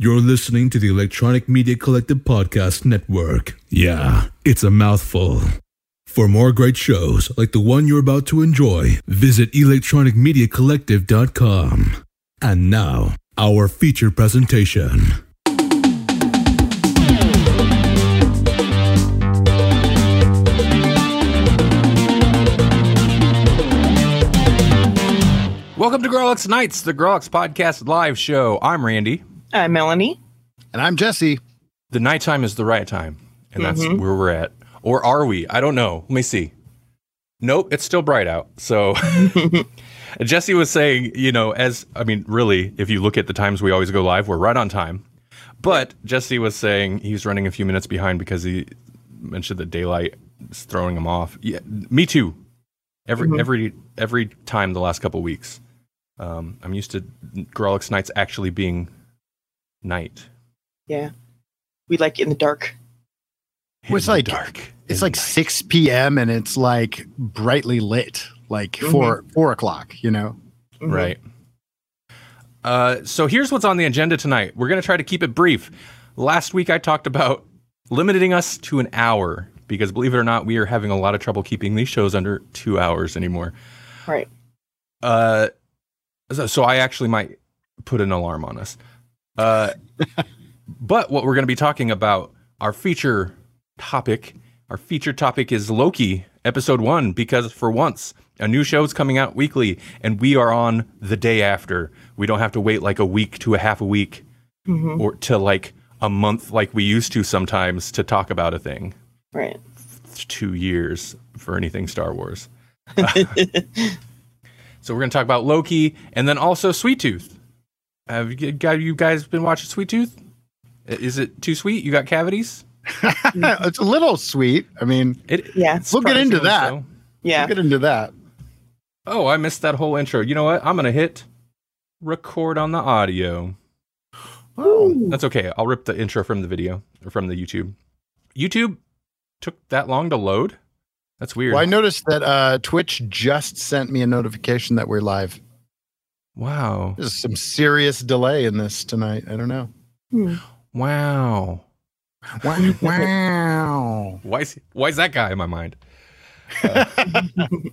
You're listening to the Electronic Media Collective Podcast Network. Yeah, it's a mouthful. For more great shows like the one you're about to enjoy, visit electronicmediacollective.com. And now, our feature presentation. Welcome to Grawlix Nights, the Grawlix Podcast live show. I'm Randy. I'm Melanie. And I'm Jesse. The nighttime is the right time, and that's where we're at. Or are we? I don't know. Let me see. Nope, it's still bright out. So Jesse was saying, you know, as I mean, really, if you look at the times we always go live, we're right on time. But Jesse was saying he's running a few minutes behind because he mentioned that daylight is throwing him off. Yeah, me too. Every every every time the last couple weeks. Um, I'm used to Grawlix nights actually being night. Yeah. We like in the dark. Well, it's the like- dark. It's like night. 6 p.m. and it's like brightly lit, like four four o'clock. You know. Mhm. Right. Uh, so here's what's on the agenda tonight. We're going to try to keep it brief. Last week I talked about limiting us to an hour because believe it or not, we are having a lot of trouble keeping these shows under two hours anymore. Right. Uh, so, so I actually might put an alarm on us. Uh, but what we're going to be talking about, our feature topic, our feature topic is Loki episode one, because for once, a new show is coming out weekly and we are on the day after. We don't have to wait like a week to a half a week Mhm. or to like a month like we used to sometimes to talk about a thing. Right. It's two years for anything Star Wars. So we're going to talk about Loki and then also Sweet Tooth. Have you, got you guys been watching Sweet Tooth? Is it too sweet? You got cavities? it's a little sweet. I mean, It, Yeah. it's We'll get into that. so. Yeah. we'll get into that. Oh, I missed that whole intro. You know what? I'm going to hit record on the audio. Oh, That's okay. I'll rip the intro from the video or from the YouTube. YouTube took that long to load? That's weird. well, I noticed that uh, Twitch just sent me a notification that we're live. Wow. There's some serious delay in this tonight. I don't know. Hmm. Wow. Wow! wow. Why is, why is that guy in my mind?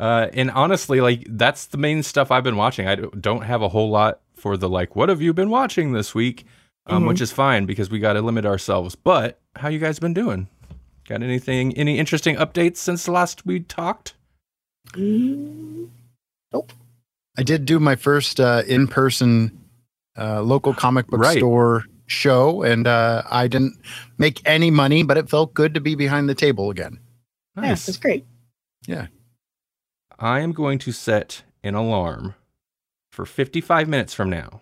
Uh, and honestly, like that's the main stuff I've been watching. I don't have a whole lot for the like, what have you been watching this week? Um, Mhm. Which is fine because we got to limit ourselves. But how you guys been doing? Got anything? Any interesting updates since last we talked? Mm. I did do my first uh, in-person uh, local comic book Right. store show, and uh, I didn't make any money, but it felt good to be behind the table again. Yeah, that's great. Yeah. I am going to set an alarm for 55 minutes from now.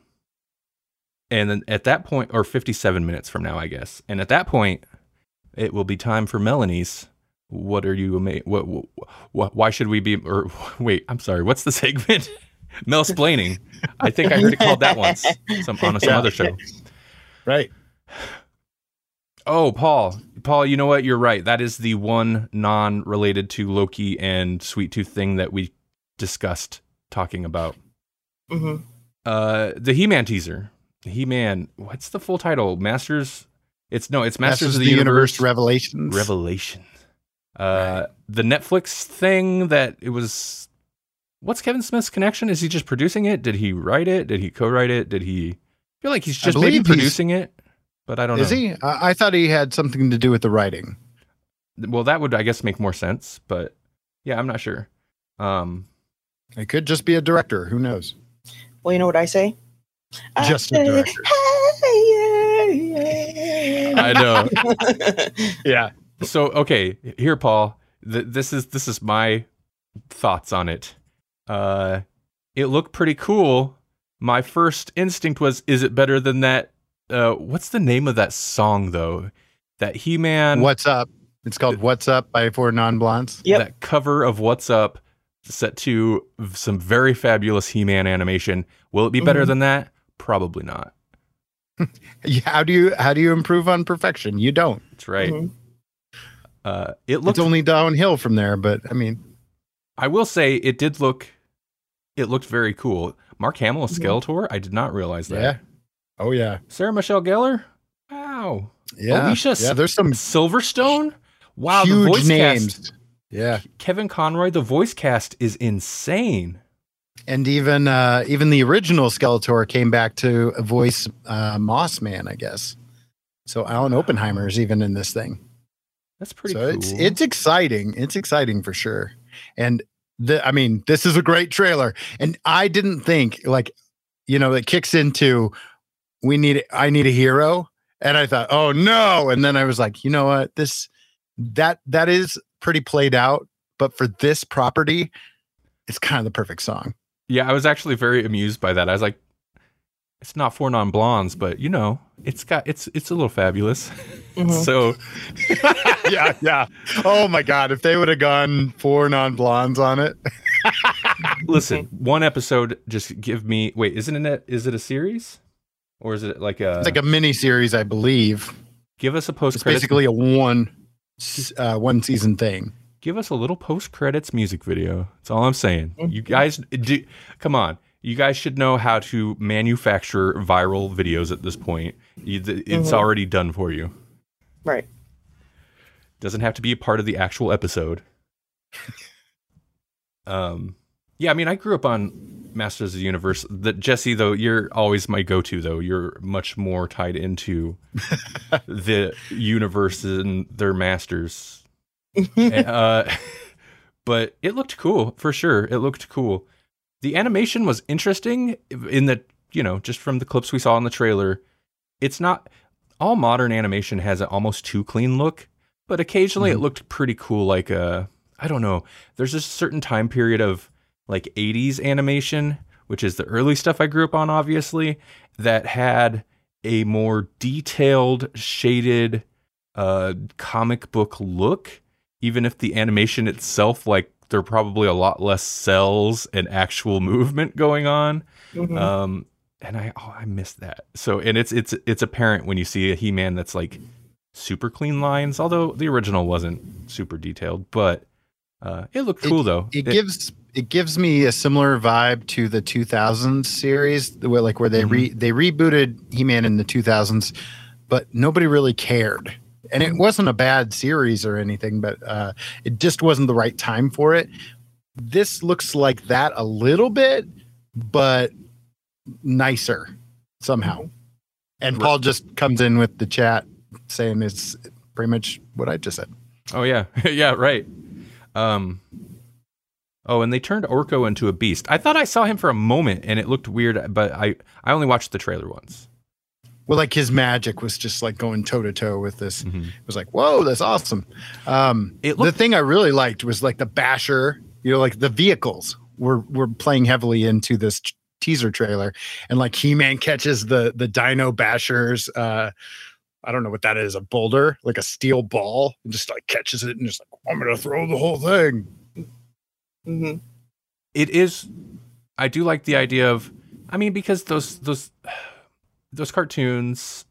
And then at that point, or 57 minutes from now, I guess. And at that point, it will be time for Melanie's. What are you, ama- what, what, why should we be, or wait, I'm sorry, what's the segment? Mel splaining. I think I heard it called that once some, on some Yeah. other show. Right. Oh, Paul. Paul, you know what? You're right. That is the one non related to Loki and Sweet Tooth thing that we discussed talking about. hmm Uh, the He-Man teaser. He-Man. What's the full title? Masters. It's no. It's Masters, of the, Universe. Revelations. Revelation. Uh, the Netflix thing that it was. What's Kevin Smith's connection? Is he just producing it? Did he write it? Did he co-write it? Did he? I feel like he's just maybe producing it, but I don't Is know. Is he? I I thought he had something to do with the writing. Well, that would I guess make more sense, but yeah, I'm not sure. Um, It could just be a director. Who knows? Well, you know what I say? Just I a say, director. "Hey, yeah, I know. yeah." Yeah. so okay here paul th- this is this is my thoughts on it uh it looked pretty cool my first instinct was is it better than that uh what's the name of that song though that he-man What's up? It's called "What's Up" by Four Non Blondes. Yep. that cover of what's up set to some very fabulous he-man animation will it be better Mhm. than that probably not How do you how do you improve on perfection? You don't. that's right Mhm. uh it looked it's only downhill from there. But I mean, I will say it did look it looked very cool. Mark Hamill is Mhm. Skeletor. I did not realize that. yeah. Oh yeah, Sarah Michelle Gellar. Wow. yeah, Alicia yeah. There's some Silverstone. Wow. the huge voice names. cast. Yeah, Kevin Conroy. The voice cast is insane. and even uh, even the original Skeletor came back to voice uh, Moss Man, I guess. So Alan Oppenheimer is even in this thing. That's pretty so cool. it's it's exciting. It's exciting for sure. And the I mean, this is a great trailer. And I didn't think like, you know, it kicks into we need I need a hero. And I thought, oh no. And then I was like, you know what? This that that is pretty played out, but for this property, it's kind of the perfect song. Yeah, I was actually very amused by that. I was like, it's not four non blondes, but you know, it's got it's it's a little fabulous. Mhm. so yeah, yeah. Oh my god, if they would have gone four non-blondes on it. listen, one episode just give me wait, isn't it is it a series? Or is it like a It's like a mini series, I believe. give us a post It's credits basically a one uh, one season thing. give us a little post credits music video. That's all I'm saying. Mm-hmm. You guys do come on. You guys should know how to manufacture viral videos at this point. It's Mhm. already done for you. Right. doesn't have to be a part of the actual episode. um, yeah, I mean, I grew up on Masters of the Universe. That Jesse, though, you're always my go-to. Though you're much more tied into the universe and their masters. uh, but it looked cool for sure. It looked cool. The animation was interesting in that you know just from the clips we saw in the trailer. It's not all modern animation has an almost too clean look, but occasionally it looked pretty cool. Like uh, I don't know. There's a certain time period of like 80s animation, which is the early stuff I grew up on, obviously, that had a more detailed, shaded uh, comic book look. Even if the animation itself, like, there are probably a lot less cells and actual movement going on. Mhm. Um, and I oh I missed that. So and it's it's it's apparent when you see a He Man that's like super clean lines, although the original wasn't super detailed, but uh, it looked cool though. It, gives it gives me a similar vibe to the 2000s series, the way like where they re they rebooted He Man in the 2000s, but nobody really cared. And it wasn't a bad series or anything, but uh, it just wasn't the right time for it. This looks like that a little bit, but nicer somehow. And Paul just comes in with the chat saying it's pretty much what I just said. Oh yeah, yeah, right. Um. Oh, and they turned Orko into a beast. I thought I saw him for a moment, and it looked weird, but I I only watched the trailer once. Well, like his magic was just like going toe to toe with this. Mhm. It was like, whoa, that's awesome. Um, It the thing I really liked was like the basher, you know, like the vehicles were were playing heavily into this t- teaser trailer, and like He Man catches the the Dino Bashers. Uh, I don't know what that is, a boulder, like a steel ball, and just like catches it and just like, I'm gonna throw the whole thing. hmm it is i do like the idea of i mean because those those those cartoons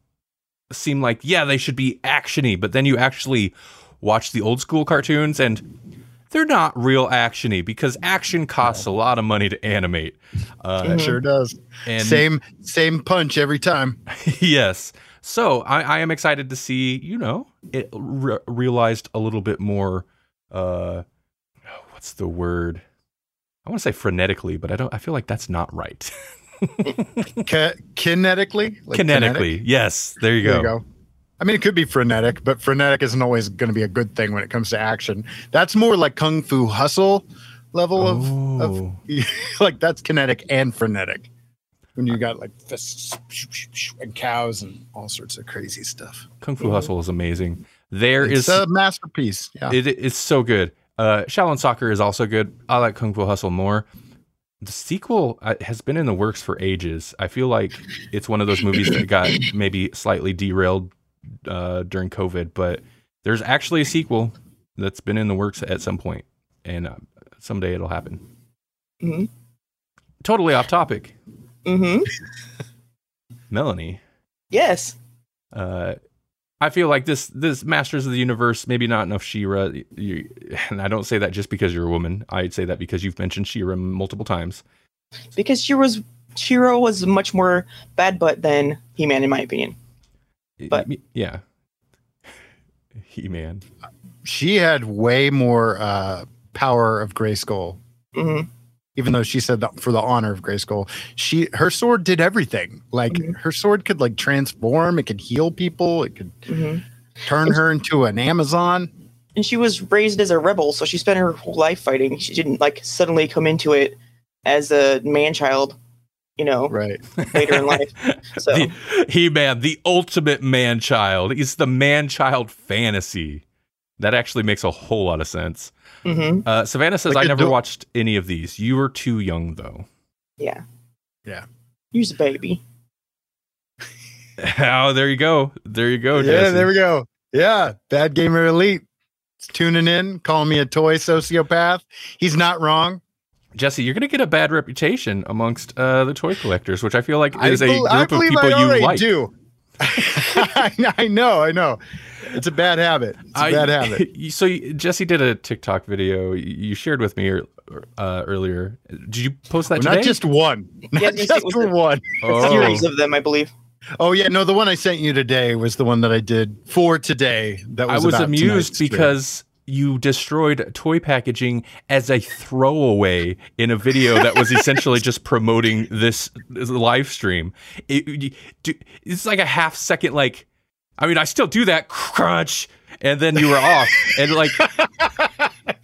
seem like yeah they should be actiony but then you actually watch the old school cartoons and they're not real actiony because action costs a lot of money to animate uh, Mhm. Sure does. and same same punch every time. yes so I, I am excited to see you know it re- realized a little bit more uh what's the word i want to say frenetically but i don't i feel like that's not right Ki- kinetically, Like kinetic? kinetically yes there you There go, you go. I mean, it could be frenetic, but frenetic isn't always going to be a good thing when it comes to action. That's more like kung fu hustle level of, of like that's kinetic and frenetic. When you got like fists and cows and all sorts of crazy stuff. kung fu hustle is amazing There is It's a masterpiece. Yeah. It, it's so good. Uh, Shaolin Soccer is also good. I like Kung Fu Hustle more. The sequel uh, has been in the works for ages. I feel like it's one of those movies that got maybe slightly derailed uh, during COVID, but there's actually a sequel that's been in the works at some point, and uh, someday it'll happen. Mhm. Totally off topic, hmm Melanie. Yes. uh, I feel like this this Masters of the Universe, maybe not enough She-Ra. You, and I don't say that just because you're a woman. I'd say that because you've mentioned She-Ra multiple times. Because she was She-Ra was much more bad butt than He Man, in my opinion. But- yeah, He Man. She had way more uh, power of Grayskull, hmm even though she said that for the honor of Grayskull. She her sword did everything. Like Mhm. her sword could like transform. It could heal people. It could hmm turn her into an Amazon. And she was raised as a rebel, so she spent her whole life fighting. She didn't like suddenly come into it as a man child, you know, Right. later in life. So he Man, the ultimate man child. He's the man child fantasy. That actually makes a whole lot of sense. Hmm Uh, Savannah says, Like I never do- watched any of these. You were too young, though. yeah. Yeah. Use a baby. oh, there you go. There you go. yeah, Jesse. there we go. Yeah, bad gamer elite. It's tuning in, calling me a toy sociopath. He's not wrong. Jesse, you're going to get a bad reputation amongst uh, the toy collectors, which I feel like I, is a group I of people I you already like. do. I, I know, I know. It's a bad habit. It's a I- bad habit. so Jesse did a TikTok video you shared with me uh, earlier. Did you post that Well, today? not just one. Not Yes, yes, it just was the- one. oh. Series of them, I believe. Oh yeah, no, the one I sent you today was the one that I did for today. That was I was was about amused tonight's stream. because you destroyed toy packaging as a throwaway in a video that was essentially just promoting this, this live stream. It, do- it's like a half second, like, I mean, I still do that crunch, and then you were off, and like,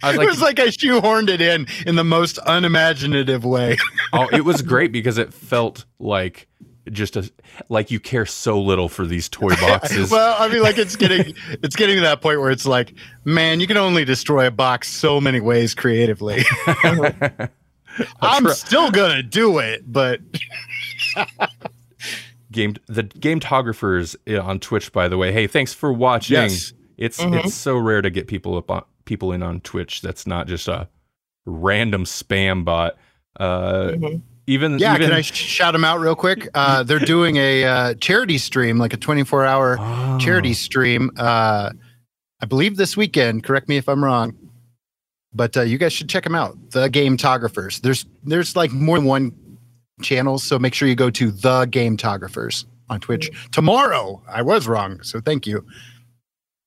I was it was like I shoehorned it in in the most unimaginative way. oh, it was great because it felt like just a like you care so little for these toy boxes. well, I mean, like it's getting it's getting to that point where it's like, man, you can only destroy a box so many ways creatively. I'm try- still gonna do it, but game the gametographers uh, on Twitch by the way. Hey, thanks for watching. Yes. It's Mhm. it's so rare to get people up on people in on Twitch that's not just a random spam bot. Uh Mhm. Even yeah, even can I sh- shout them out real quick? Uh, they're doing a uh, charity stream, like a 24 hour Oh. charity stream. Uh, I believe this weekend. Correct me if I'm wrong, but uh, you guys should check them out. The Gametographers. There's there's like more than one channel, so make sure you go to the Gametographers on Twitch tomorrow. I was wrong, so thank you.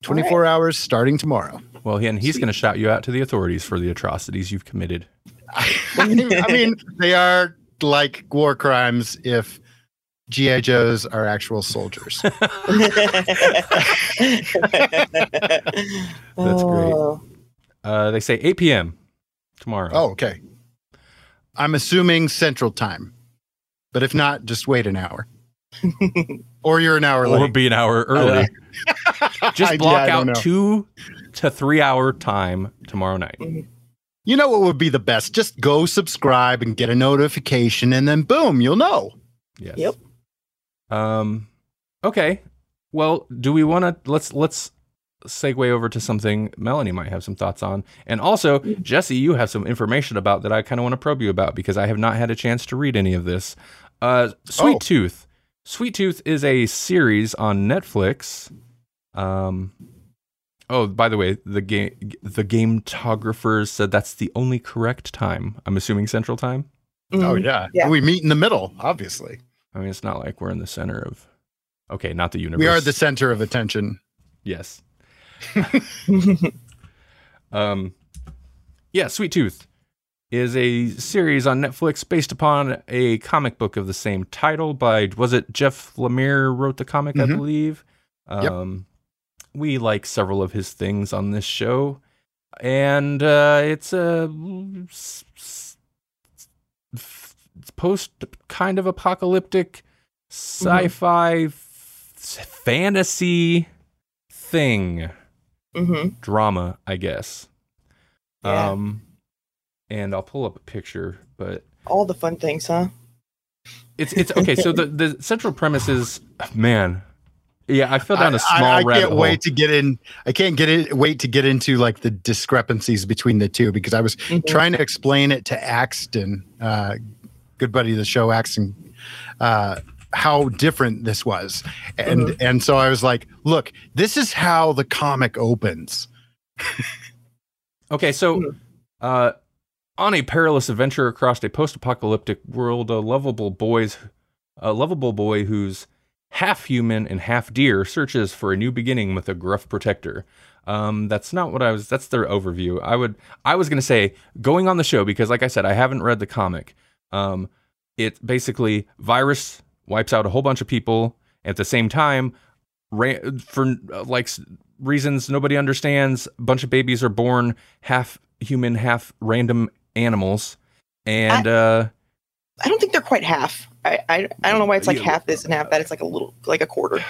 24 hours starting tomorrow. Well, and he's going to shout you out to the authorities for the atrocities you've committed. I I mean, they are like war crimes if GI Joes are actual soldiers. That's great. Oh, Uh they say 8 p.m. tomorrow. Oh, okay. I'm assuming Central Time, but if not, just wait an hour, or you're an hour late. or late. be an hour early. Just block I don't out know. two to three hour time tomorrow night. You know what would be the best? Just go subscribe and get a notification, and then boom, you'll know. Yes. Yep. Um. Okay. Well, do we want to let's let's segue over to something Melanie might have some thoughts on, and also Jesse, you have some information about that I kind of want to probe you about because I have not had a chance to read any of this. Uh, Sweet Oh. Tooth. Sweet Tooth is a series on Netflix. Um. Oh, by the way, the game the gametographers said that's the only correct time. I'm assuming Central Time. Oh Mhm. yeah. Yeah. we meet in the middle. Obviously, I mean, it's not like we're in the center of. Okay, not the universe. we are the center of attention. Yes. Um, yeah, Sweet Tooth is a series on Netflix based upon a comic book of the same title by was it Jeff Lemire wrote the comic, I Mhm. believe. Yep. We like several of his things on this show, and uh, it's a s- s- f- post kind of apocalyptic sci-fi f- fantasy thing Mhm. drama, I guess. Yeah. Um, and I'll pull up a picture, but All the fun things, huh? it's it's okay. So the the central premise is, man, yeah, I fell down a I- small I, I can't hole. wait to get in. I can't get it. Wait to get into like the discrepancies between the two because I was Mhm. trying to explain it to Axton, uh, good buddy of the show, Axton, uh, how different this was, and Mm-hmm. and so I was like, look, this is how the comic opens. Okay, so Mhm. uh, On a perilous adventure across a post-apocalyptic world, a lovable boy's a lovable boy who's half human and half deer searches for a new beginning with a gruff protector. Um, that's not what I was. That's their overview. I would. I was gonna say going on the show because, like I said, I haven't read the comic. Um, it basically virus wipes out a whole bunch of people at the same time. Ra- for like reasons nobody understands, a bunch of babies are born half human, half random animals, and I, uh, I don't think they're quite half. I, I I don't know why it's like Yeah. half this and half that. It's like a little like a quarter.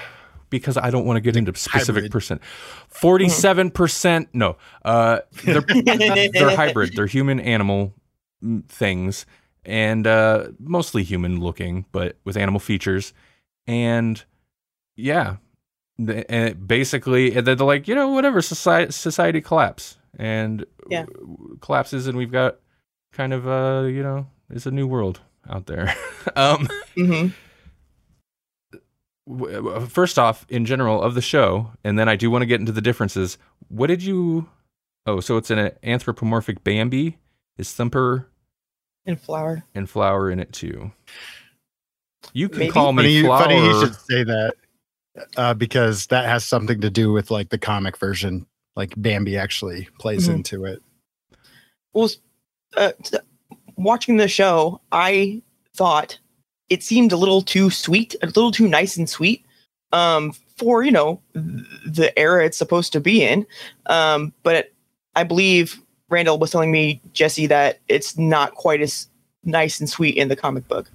because I don't want to get into specific Hybrid. percent. Forty-seven percent. No, uh, they're they're hybrid. They're human animal things, and uh, mostly human looking, but with animal features. And yeah, the, and it basically they're like you know whatever society society collapse and Yeah. w- collapses, and we've got kind of uh you know it's a new world out there. um, hmm w- w- first off, in general of the show, and then I do want to get into the differences. What did you? Oh, so it's an anthropomorphic Bambi. Is Thumper And Flower and Flower in it too? You can Maybe. call me Funny, you- Flower. funny you should say that uh, because that has something to do with like the comic version. Like Bambi actually plays Mhm. into it. Well, uh, t- watching the show, I thought it seemed a little too sweet, a little too nice and sweet, um, for you know th- the era it's supposed to be in. Um, but I believe Randall was telling me Jesse that it's not quite as nice and sweet in the comic book.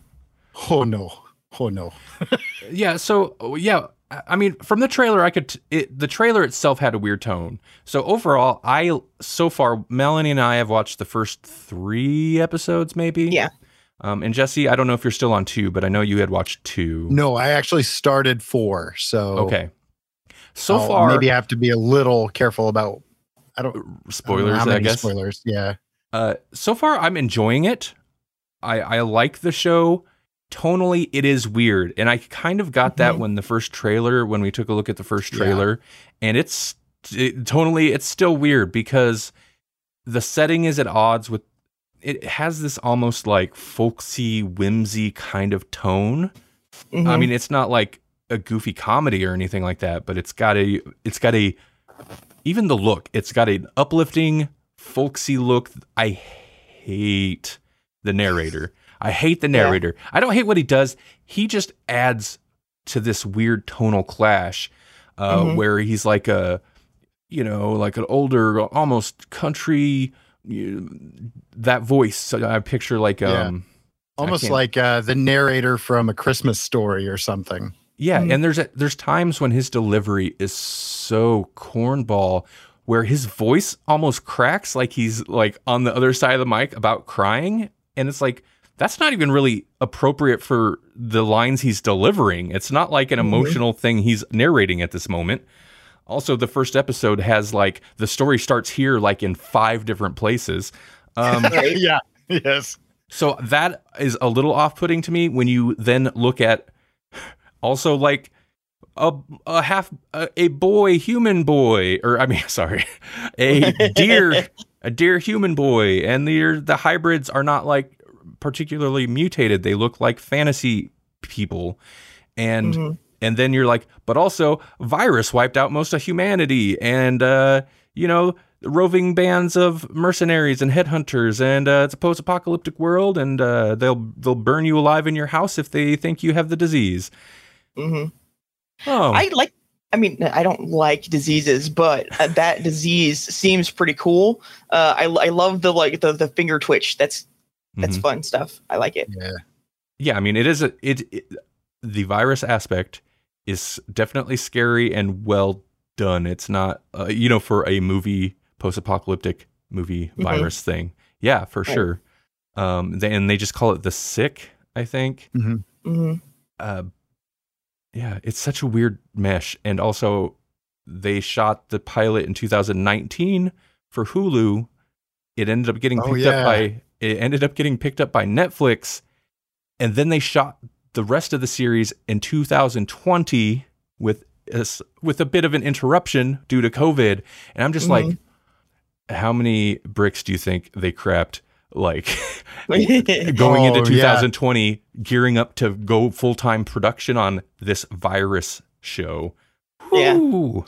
Oh no. Oh no. yeah. So oh, yeah. I I mean, from the trailer, I could. T- it, the trailer itself had a weird tone. So overall, I so far, Melanie and I have watched the first three episodes, maybe. Yeah. Um, and Jesse, I don't know if you're still on two, but I know you had watched two. No, I actually started four. So Okay. So I'll far, maybe I have to be a little careful about I don't, I don't know spoilers, how I, guess. Spoilers, yeah. Uh, so far, I'm enjoying it. I, I like the show. Tonally, it is weird, and I kind of got that Mhm. when the first trailer, when we took a look at the first trailer, and it's it, tonally, it's still weird because the setting is at odds with. It has this almost like folksy, whimsy kind of tone. I Mhm. mean, it's not like a goofy comedy or anything like that, but it's got a it's got a even the look, it's got an uplifting, folksy look. I hate the narrator. I hate the Yeah. narrator. I don't hate what he does. He just adds to this weird tonal clash uh, Mhm. where he's like a you know, like an older, almost country you, that voice. I picture like Yeah. um Almost like uh, the narrator from a Christmas story or something. Yeah, Mhm. and there's a, there's times when his delivery is so cornball where his voice almost cracks like he's like on the other side of the mic about crying and it's like that's not even really appropriate for the lines he's delivering. It's not like an Mhm. emotional thing he's narrating at this moment. Also, the first episode has like the story starts here like in five different places. Um, yeah. Yes. so that is a little off-putting to me when you then look at also like a, a half a, a boy human boy or I mean sorry a deer a deer human boy and the the hybrids are not like particularly mutated they look like fantasy people and Mhm. and then you're like but also virus wiped out most of humanity and uh you know roving bands of mercenaries and headhunters and uh, it's a post-apocalyptic world and uh, they'll they'll burn you alive in your house if they think you have the disease Mhm. oh I like. I mean, I don't like diseases, but uh, that disease seems pretty cool. Uh, I I love the like the the finger twitch. That's that's Mhm. fun stuff. I like it. Yeah. yeah i mean it is a it, it the virus aspect is definitely scary and well done it's not uh, you know for a movie post-apocalyptic movie Mhm. virus thing yeah for Right. sure um they, and they just call it the sick i think hmm uh, yeah, it's such a weird mesh. And also, they shot the pilot in 2019 for Hulu. It ended up getting Oh, picked up by it ended up getting picked up by Netflix, and then they shot the rest of the series in 2020 with a, s- with a bit of an interruption due to COVID. And I'm just mm-hmm. like, how many bricks do you think they crapped like going into Oh, yeah. 2020, gearing up to go full time production on this virus show. Yeah. Whew.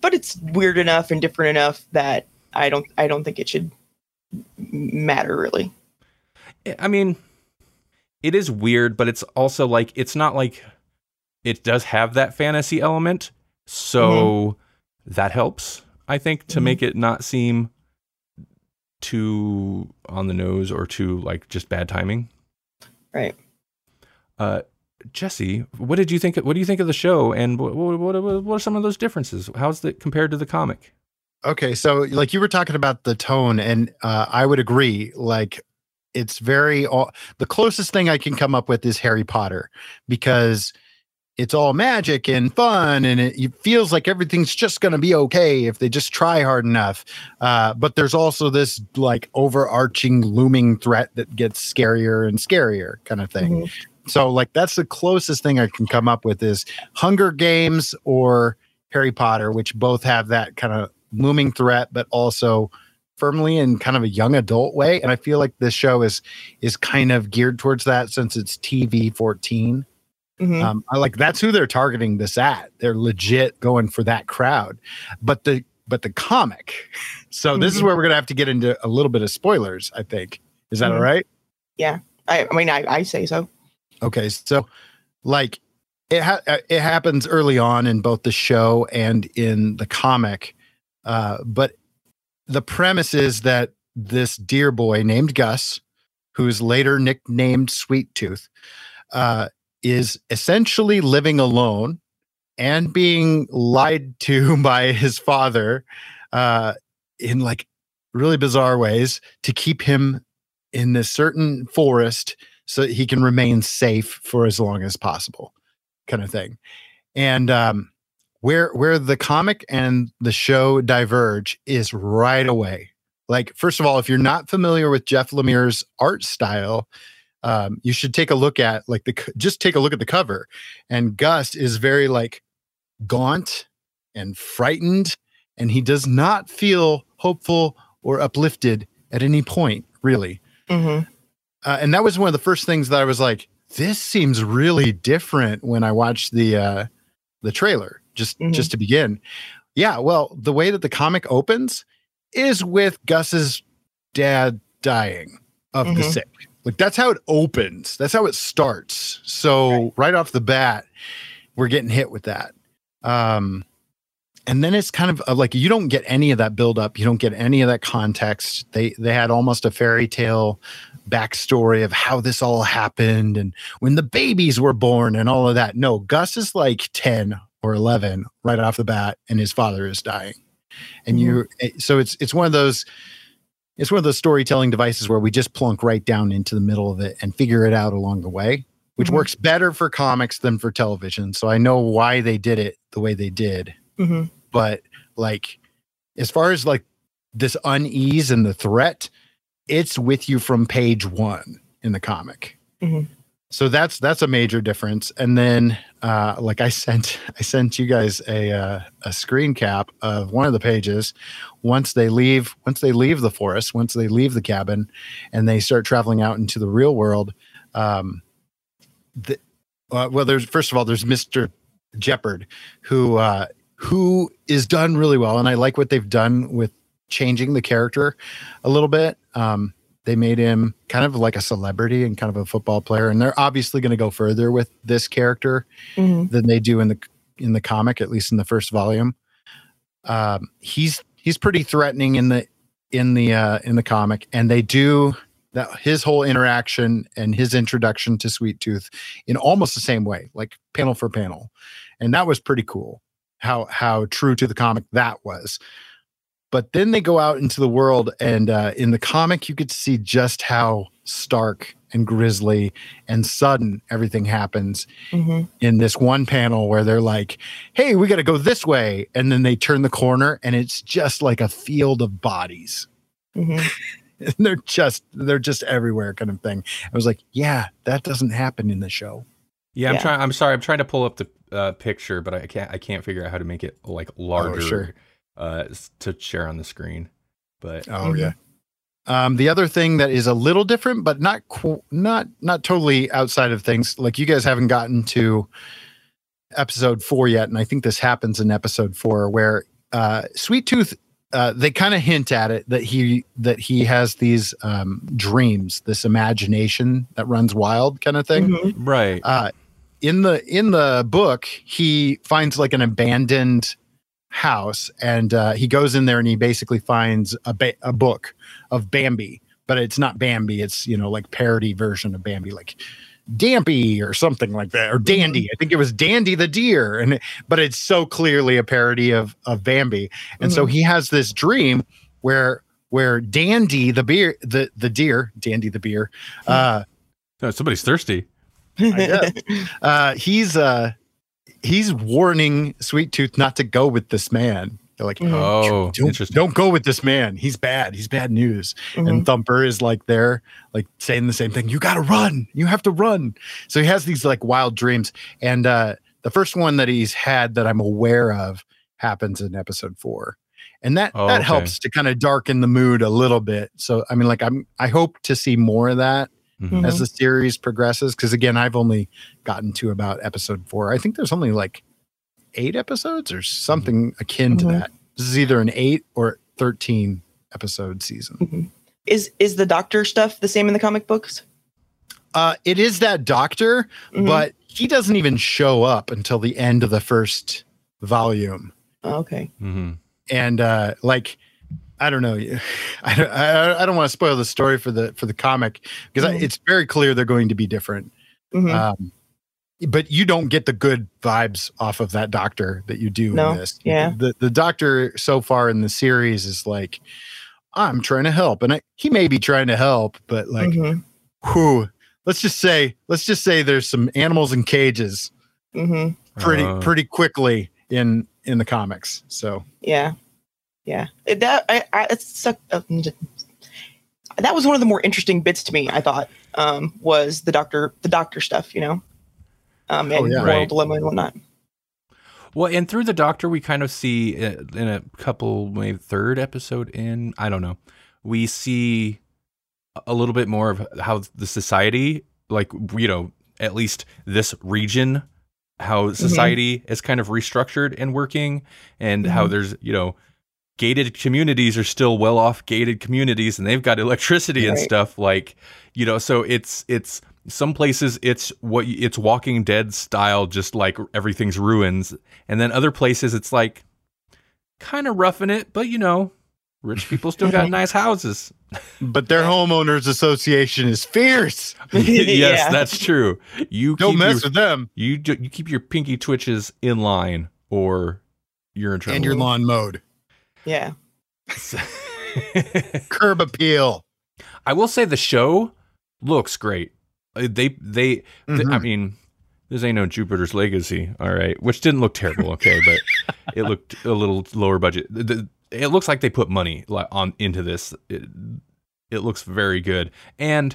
but it's weird enough and different enough that I don't I don't think it should m- matter really. I mean, it is weird, but it's also like it's not like it does have that fantasy element, so that helps. I think to Mhm. make it not seem too on the nose or too like just bad timing. Right. Uh, Jesse, what did you think? What do you think of the show, and what what, what, what are some of those differences? How's it compared to the comic? Okay, so like you were talking about the tone, and uh, I would agree. Like, it's very all, the closest thing I can come up with is Harry Potter because it's all magic and fun, and it, it feels like everything's just going to be okay if they just try hard enough. Uh, but there's also this like overarching looming threat that gets scarier and scarier, kind of thing. Mhm. So, like, that's the closest thing I can come up with is Hunger Games or Harry Potter, which both have that kind of looming threat, but also firmly in kind of a young adult way. And I feel like this show is is kind of geared towards that since it's TV 14. Mhm. Um, I like that's who they're targeting this at. They're legit going for that crowd. But the but the comic. So this is Mhm. where we're gonna have to get into a little bit of spoilers. I think is that Mhm. all right? I, I mean I, I say so. Okay, so like it ha- uh, it happens early on in both the show and in the comic, uh, but the premise is that this deer boy named Gus, who's later nicknamed Sweet Tooth, uh, is essentially living alone and being lied to by his father uh, in like really bizarre ways to keep him in this certain forest so he can remain safe for as long as possible kind of thing. And um where where the comic and the show diverge is right away. Like first of all if you're not familiar with jeff lemire's art style um, you should take a look at like the just take a look at the cover. And gus is very like gaunt and frightened and he does not feel hopeful or uplifted at any point really. Hmm uh, and that was one of the first things that I was like, this seems really different when I watched the uh, the trailer. Just Mhm. just to begin, yeah. Well, the way that the comic opens is with Gus's dad dying of the Mhm. sick. Like that's how it opens. That's how it starts. So right, off the bat, we're getting hit with that. Um, and then it's kind of uh, like you don't get any of that build up. You don't get any of that context. They they had almost a fairy tale backstory of how this all happened and when the babies were born and all of that. No, Gus is like 10 or 11 right off the bat and his father is dying. And you eh, so it's it's one of those it's one of those storytelling devices where we just plunk right down into the middle of it and figure it out along the way, which Mhm. works better for comics than for television. So I know why they did it the way they did hmm but like as far as like this unease and the threat it's with you from page one in the comic Mhm. so that's that's a major difference and then uh like i sent i sent you guys a uh, a screen cap of one of the pages. Once they leave once they leave the forest once they leave the cabin and they start traveling out into the real world um the, uh, well there's first of all there's mr Jepperd who uh who is done really well. And i like what they've done with changing the character a little bit. Um they made him kind of like a celebrity and kind of a football player. And they're obviously going to go further with this character hmm than they do in the in the comic at least in the first volume. Um he's he's pretty threatening in the in the uh in the comic. And they do that his whole interaction and his introduction to sweet tooth in almost the same way like panel for panel. And that was pretty cool how how true to the comic that was but then they go out into the world and uh, in the comic you get to see just how stark and grisly and sudden everything happens hmm in this one panel where they're like, "Hey, we got to go this way," and then they turn the corner and it's just like a field of bodies. hmm And they're just they're just everywhere, kind of thing. I was like, "Yeah, that doesn't happen in the show." Yeah, I'm Yeah. trying. I'm sorry. I'm trying to pull up the uh, picture, but I can't. I can't figure out how to make it like larger oh, sure. Uh, to share on the screen. But Oh Mhm. yeah. Um, the other thing that is a little different, but not qu- not not totally outside of things, like you guys haven't gotten to episode four yet, and I think this happens in episode four, where uh, Sweet Tooth uh, they kind of hint at it that he that he has these um, dreams, this imagination that runs wild, kind of thing. Mhm. Right. Uh, in the in the book, he finds like an abandoned house, and uh, he goes in there and he basically finds a ba- a book of Bambi, but it's not Bambi. It's you know like parody version of Bambi, like Dampy or something like that, or Dandy. I think it was Dandy the deer, and but it's so clearly a parody of of Bambi. And so he has this dream where where Dandy the beer the the deer Dandy the beer, uh, No, somebody's thirsty. uh, he's uh he's warning Sweet Tooth not to go with this man. They're like, Mhm. Oh, don't, don't go with this man. He's bad. He's bad news. Mhm. And Thumper is like there, like saying the same thing. You got to run. You have to run. So he has these like wild dreams. And uh, the first one that he's had that I'm aware of happens in episode four. And that Oh, that okay. helps to kind of darken the mood a little bit. So I mean, like I'm I hope to see more of that Mhm. as the series progresses. Because again, I've only gotten to about episode four. I think there's only like eight episodes or something akin to Mhm. that. This is either an eight or 13 episode season. Is is the doctor stuff the same in the comic books? Uh, it is that doctor, Mhm. but he doesn't even show up until the end of the first volume. Oh, okay. And uh, like, I don't know. I don't, I, I don't want to spoil the story for the for the comic because I Mhm. it's very clear they're going to be different. Mhm. Um, but you don't get the good vibes off of that doctor that you do No, in this. yeah. The the doctor so far in the series is like, I'm trying to help, and I, he may be trying to help, but like, whew, let's just say, let's just say there's some animals in cages Mhm. pretty Uh, pretty quickly in in the comics. So Yeah. Yeah. It- That I, I it's suck, uh, that was one of the more interesting bits to me. I thought um, was the doctor the doctor stuff. You know, um, and Oh, yeah. moral Right. dilemma and whatnot. Well, and through the Doctor, we kind of see uh, in a couple, maybe third episode in, I don't know, we see a little bit more of how the society, like you know, at least this region, how society is kind of restructured and working, and how Mhm. there's you know, gated communities are still well off gated communities, and they've got electricity and stuff like you know, so it's it's some places it's what it's Walking Dead style, just like everything's ruins, and then other places it's like kind of roughing it, but you know, rich people still got nice houses. but their homeowners association is fierce. yes, Yeah. that's true. You Don't keep mess your, with them you you keep your pinky twitches in line, or you're in trouble. and your lawn mowed. Yeah. Curb appeal. I will say the show looks great. Uh, They they, th- I mean, this ain't no Jupiter's Legacy, all right, which didn't look terrible, okay, but it looked a little lower budget. The- the- it looks like they put money on into this. It, it looks very good, and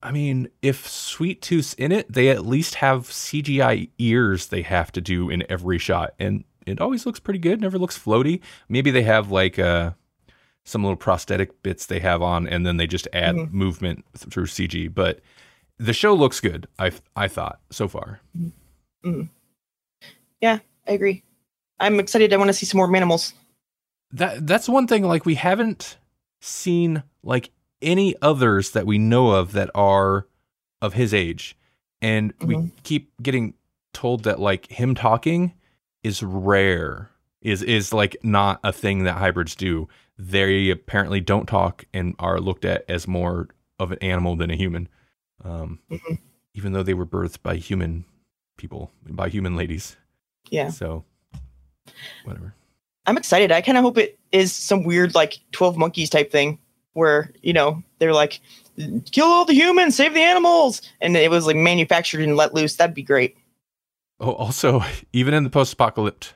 I mean, if Sweet Tooth's in it, they at least have CGI ears they have to do in every shot, and it always looks pretty good. Never looks floaty. Maybe they have like uh, some little prosthetic bits they have on, and then they just add Mhm. movement th- through CG. But the show looks good. I I thought so far. Yeah, I agree. I'm excited. I want to see some more animals. That that's one thing. Like we haven't seen like any others that we know of that are of his age, and we Mhm. keep getting told that like him talking is rare. Is is like not a thing that hybrids do. They apparently don't talk and are looked at as more of an animal than a human. Um, Mhm. even though they were birthed by human people, by human ladies. Yeah. So, whatever. I'm excited. I kind of hope it is some weird like 12 monkeys type thing where, you know, they're like kill all the humans, save the animals and it was like manufactured and let loose. That'd be great. Oh, also, even in the post-apocalyptic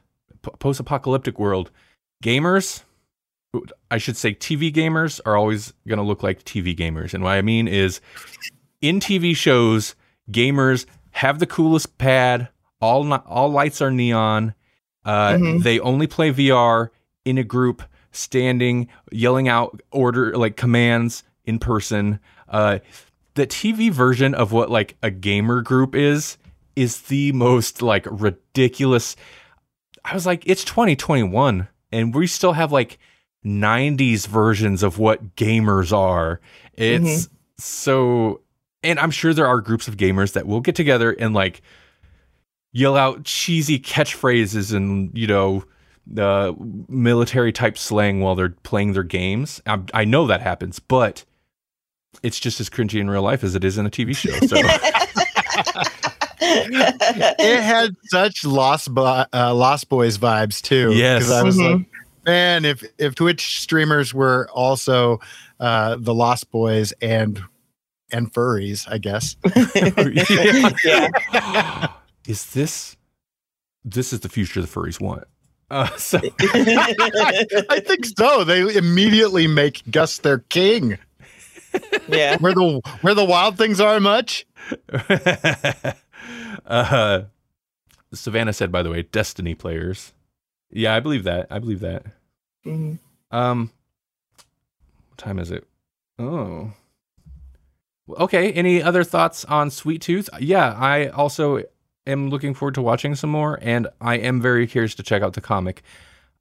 post-apocalyptic world, gamers, I should say TV gamers are always going to look like TV gamers. And what I mean is in TV shows, gamers have the coolest pad, all not, all lights are neon. Uh, Mhm. they only play VR in a group standing, yelling out order like commands in person. Uh, the TV version of what like a gamer group is is the most like ridiculous. I was like, it's 2021 and we still have like 90s versions of what gamers are. It's so, and I'm sure there are groups of gamers that will get together and like yell out cheesy catchphrases and, you know, uh, military type slang while they're playing their games. I, I know that happens, but it's just as cringy in real life as it is in a TV show. So it had such Lost Bo- uh, Lost Boys vibes too. Yes. because I was Mhm. like, man, if if Twitch streamers were also uh, the Lost Boys and and furries, I guess. Yeah. is this this is the future the furries want? Uh, so I think so. They immediately make Gus their king. yeah. Where the where the wild things are much. Uh, Savannah said, by the way, Destiny players. Yeah, I believe that. I believe that. Mhm. Um, what time is it? Oh, okay. Any other thoughts on Sweet Tooth? Yeah, I also am looking forward to watching some more, and I am very curious to check out the comic.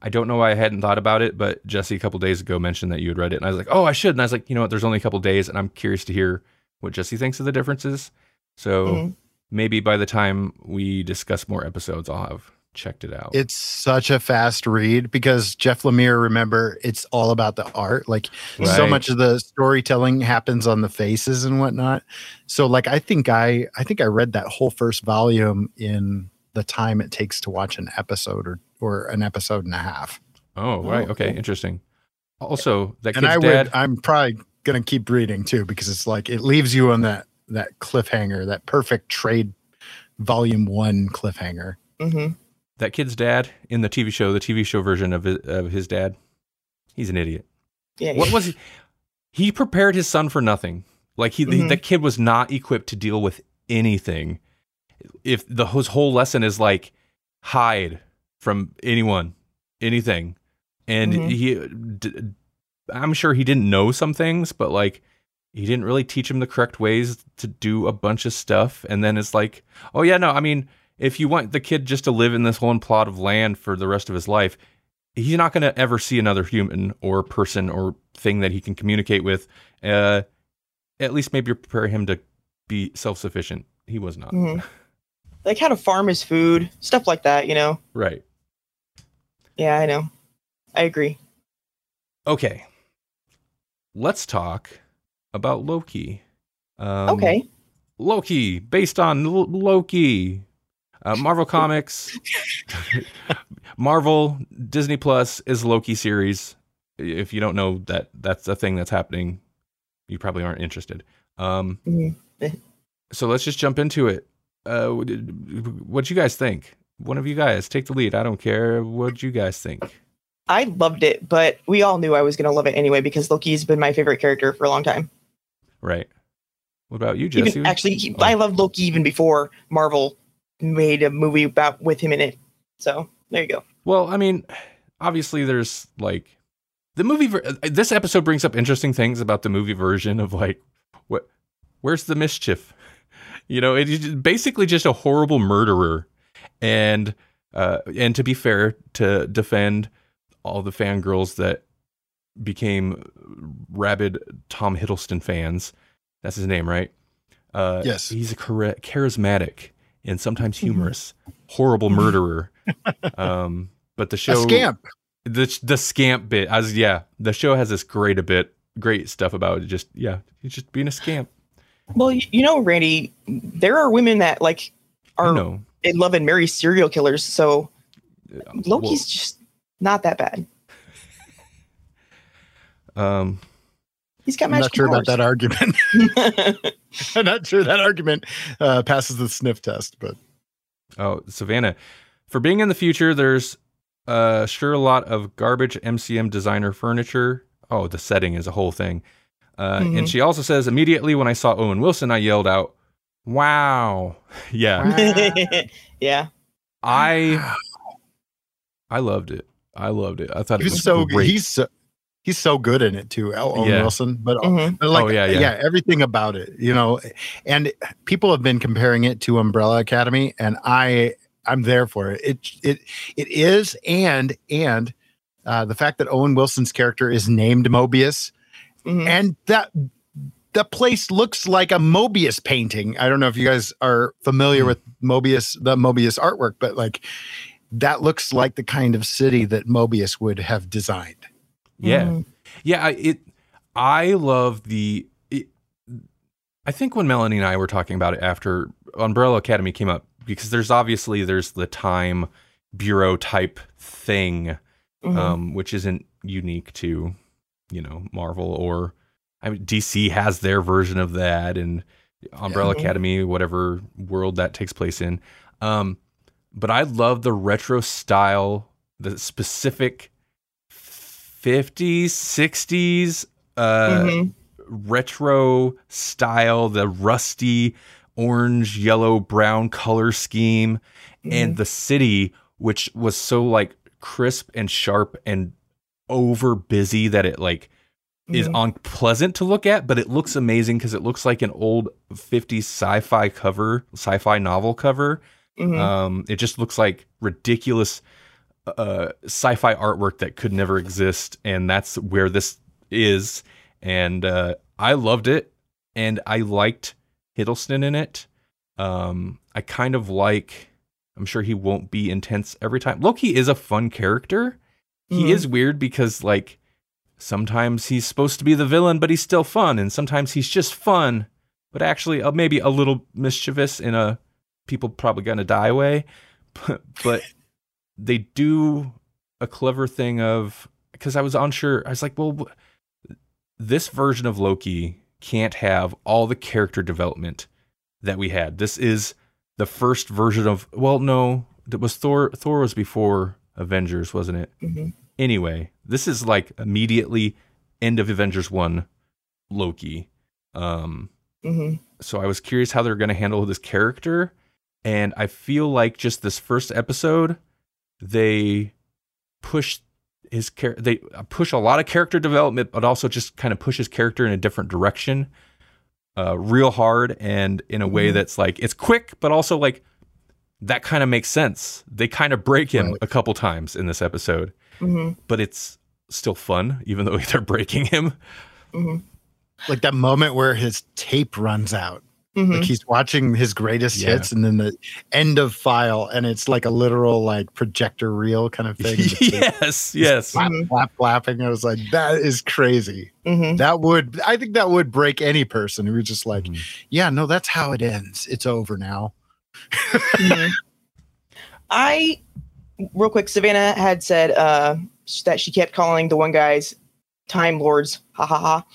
I don't know why I hadn't thought about it, but Jesse a couple days ago mentioned that you had read it, and I was like, oh, I should. And I was like, you know what? There's only a couple days, and I'm curious to hear what Jesse thinks of the differences. So Mhm. Maybe by the time we discuss more episodes, I'll have checked it out. It's such a fast read because Jeff Lemire, remember, it's all about the art. Like so much of the storytelling happens on the faces and whatnot. So like I think I I think I read that whole first volume in the time it takes to watch an episode or or an episode and a half. oh, oh right. Okay. Interesting. Also, that and I dad. would I'm probably gonna keep reading too because it's like it leaves you on that that cliffhanger, that perfect trade volume one cliffhanger. Mhm. that kid's dad in the TV show, the TV show version of his, of his dad, he's an idiot. Yeah. What was he? He prepared his son for nothing. Like he, Mhm. that kid was not equipped to deal with anything. If the his whole lesson is like hide from anyone, anything, and Mhm. he, d- I'm sure he didn't know some things, but like he didn't really teach him the correct ways to do a bunch of stuff. And then it's like, oh yeah, no, I mean, if you want the kid just to live in this one plot of land for the rest of his life, he's not going to ever see another human or person or thing that he can communicate with. Uh, at least maybe prepare him to be self sufficient. He was not. Mhm. Like how to farm his food, stuff like that. You know. Right. Yeah, I know. I agree. Okay. Let's talk about Loki. Um, okay. Loki, based on L- Loki. Uh, Marvel Comics, Marvel Disney Plus is Loki series. If you don't know that that's a thing that's happening, you probably aren't interested. Um, Mhm. so let's just jump into it. Uh, what you guys think? One of you guys take the lead. I don't care. What you guys think? I loved it, but we all knew I was going to love it anyway because Loki's been my favorite character for a long time. Right. What about you, Jesse? Even, actually, he, Oh. I loved Loki even before Marvel made a movie about with him in it. So there you go. Well, I mean, obviously, there's like the movie. Ver- uh, this episode brings up interesting things about the movie version of like what, where's the mischief? You know, it's basically just a horrible murderer, and uh, and to be fair, to defend all the fangirls that became rabid Tom Hiddleston fans. That's his name, right? Uh, Yes. He's a char- charismatic and sometimes humorous, horrible murderer. um, but the A show, scamp. the the scamp bit, as yeah, the show has this great a bit, great stuff about it. Just yeah, he's just being a scamp. Well, you, you know, Randy, there are women that like are in love and marry serial killers. So Loki's Well, just not that bad. Um, He's got I'm not magical sure about that argument. I'm not sure that argument uh, passes the sniff test, but Oh, Savannah. For being in the future, there's uh sure a lot of garbage MCM designer furniture. Oh, the setting is a whole thing. Uh, And Mhm. she also says immediately when I saw Owen Wilson, I yelled out, "Wow!" yeah, yeah. I I loved it. I loved it. I thought it He's was so great. he's so, he's so good in it too, Owen Yeah. Wilson. But, Mhm. but like Oh, yeah, yeah, yeah. everything about it, you know. And people have been comparing it to Umbrella Academy, and I I'm there for it. It it it is, and and uh, the fact that Owen Wilson's character is named Mobius, Mhm. and that the place looks like a Moebius painting. I don't know if you guys are familiar Hmm. with Moebius, the Moebius artwork, but like that looks like the kind of city that Moebius would have designed. Yeah. Mhm. Yeah, I- it. I love the. It, I think when Melanie and I were talking about it after Umbrella Academy came up, because there's obviously there's the time bureau type thing, Mhm. um, which isn't unique to, you know, Marvel or I mean DC has their version of that, and Umbrella Mhm. Academy, whatever world that takes place in. Um, but I love the retro style, the specific 50s, 60s, uh, Mhm. retro style, the rusty orange, yellow, brown color scheme, and the city, which was so like crisp and sharp and over busy that it like is Mhm. unpleasant to look at, but it looks amazing because it looks like an old 50s sci-fi cover, sci-fi novel cover. Mhm. Um, it just looks like ridiculous uh, sci-fi artwork that could never exist, and that's where this is. And uh, I loved it, and I liked Hiddleston in it. Um, I kind of like. I'm sure he won't be intense every time. Loki is a fun character. He Mhm. is weird because like sometimes he's supposed to be the villain, but he's still fun, and sometimes he's just fun, but actually uh, maybe a little mischievous in a people probably gonna die way. But, but they do a clever thing of because I was unsure. I was like, well, this version of Loki can't have all the character development that we had. This is the first version of well, no, that was Thor. Thor was before Avengers, wasn't it? Mhm. Anyway, this is like immediately end of Avengers one, Loki. Um, Mhm. so I was curious how they're going to handle this character, and I feel like just this first episode, they push his char- they push a lot of character development, but also just kind of push his character in a different direction, uh, real hard and in a way Mhm. that's like it's quick, but also like that kind of makes sense. They kind of break him Right. a couple times in this episode, Mhm. but it's still fun, even though they're breaking him. Mhm. Like that moment where his tape runs out. Mhm. Like he's watching his greatest Yeah. hits and then the end of file and it's like a literal like projector reel kind of thing. It's like yes, yes. Flap, Mhm. flap, flapping. I was like, that is crazy. Mhm. That would, I think that would break any person who was just like, Mhm. yeah, no, that's how it ends. It's over now. Mhm. I real quick, Savannah had said uh, that she kept calling the one guys Time Lords. Ha ha ha.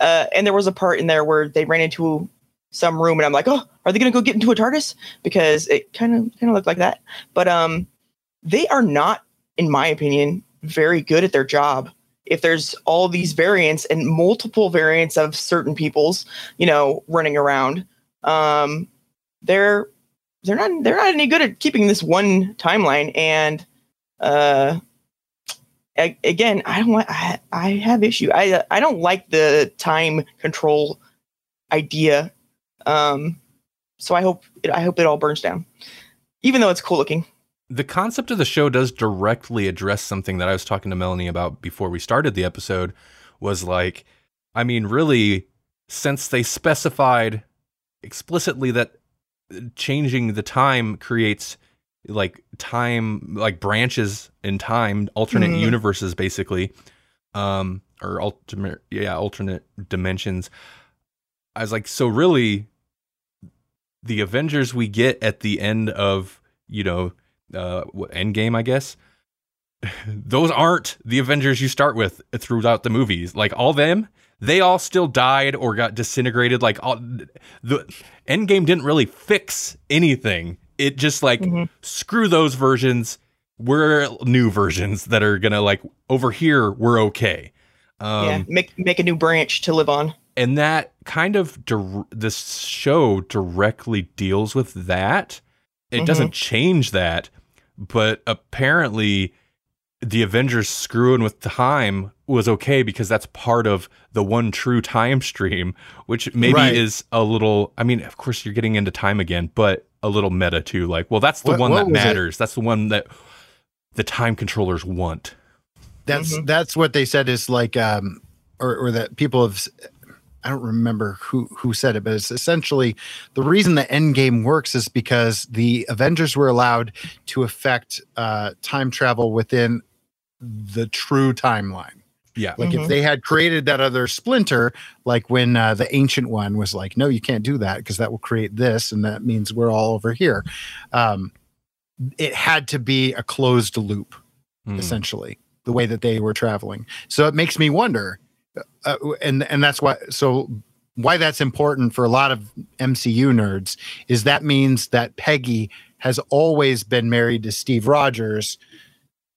Uh, and there was a part in there where they ran into some room, and I'm like, oh, are they gonna go get into a TARDIS? Because it kind of kind of looked like that. But um, they are not, in my opinion, very good at their job. If there's all these variants and multiple variants of certain people's, you know, running around, um, they're they're not they're not any good at keeping this one timeline and uh again i don't want I, I have issue i i don't like the time control idea um so i hope it, i hope it all burns down even though it's cool looking the concept of the show does directly address something that I was talking to Melanie about before we started the episode was like I mean really since they specified explicitly that changing the time creates like time like branches in time alternate Mhm. universes basically um or ultimate yeah alternate dimensions I was like so really the Avengers we get at the end of you know uh Endgame I guess those aren't the Avengers you start with throughout the movies. Like all them they all still died or got disintegrated. Like all the Endgame didn't really fix anything. It just like Mhm. screw those versions. We're new versions that are gonna like over here we're okay. Um yeah make make a new branch to live on and that kind of dir- this show directly deals with that it Mhm. doesn't change that but apparently the Avengers screwing with time was okay because that's part of the one true time stream, which maybe Right. is a little. I mean, of course, you're getting into time again, but a little meta too. Like, well, that's the What- one what that was it? matters. That's the one that the time controllers want. That's Mhm. that's what they said is like um or or that people have s- I don't remember who who said it, but it's essentially the reason the end game works is because the Avengers were allowed to affect uh time travel within the true timeline. Yeah. Like Mhm. if they had created that other splinter, like when uh, the ancient one was like, no, you can't do that because that will create this, and that means we're all over here. Um, it had to be a closed loop Hmm. essentially the way that they were traveling so it makes me wonder uh, and and that's why so why that's important for a lot of MCU nerds is that means that Peggy has always been married to Steve Rogers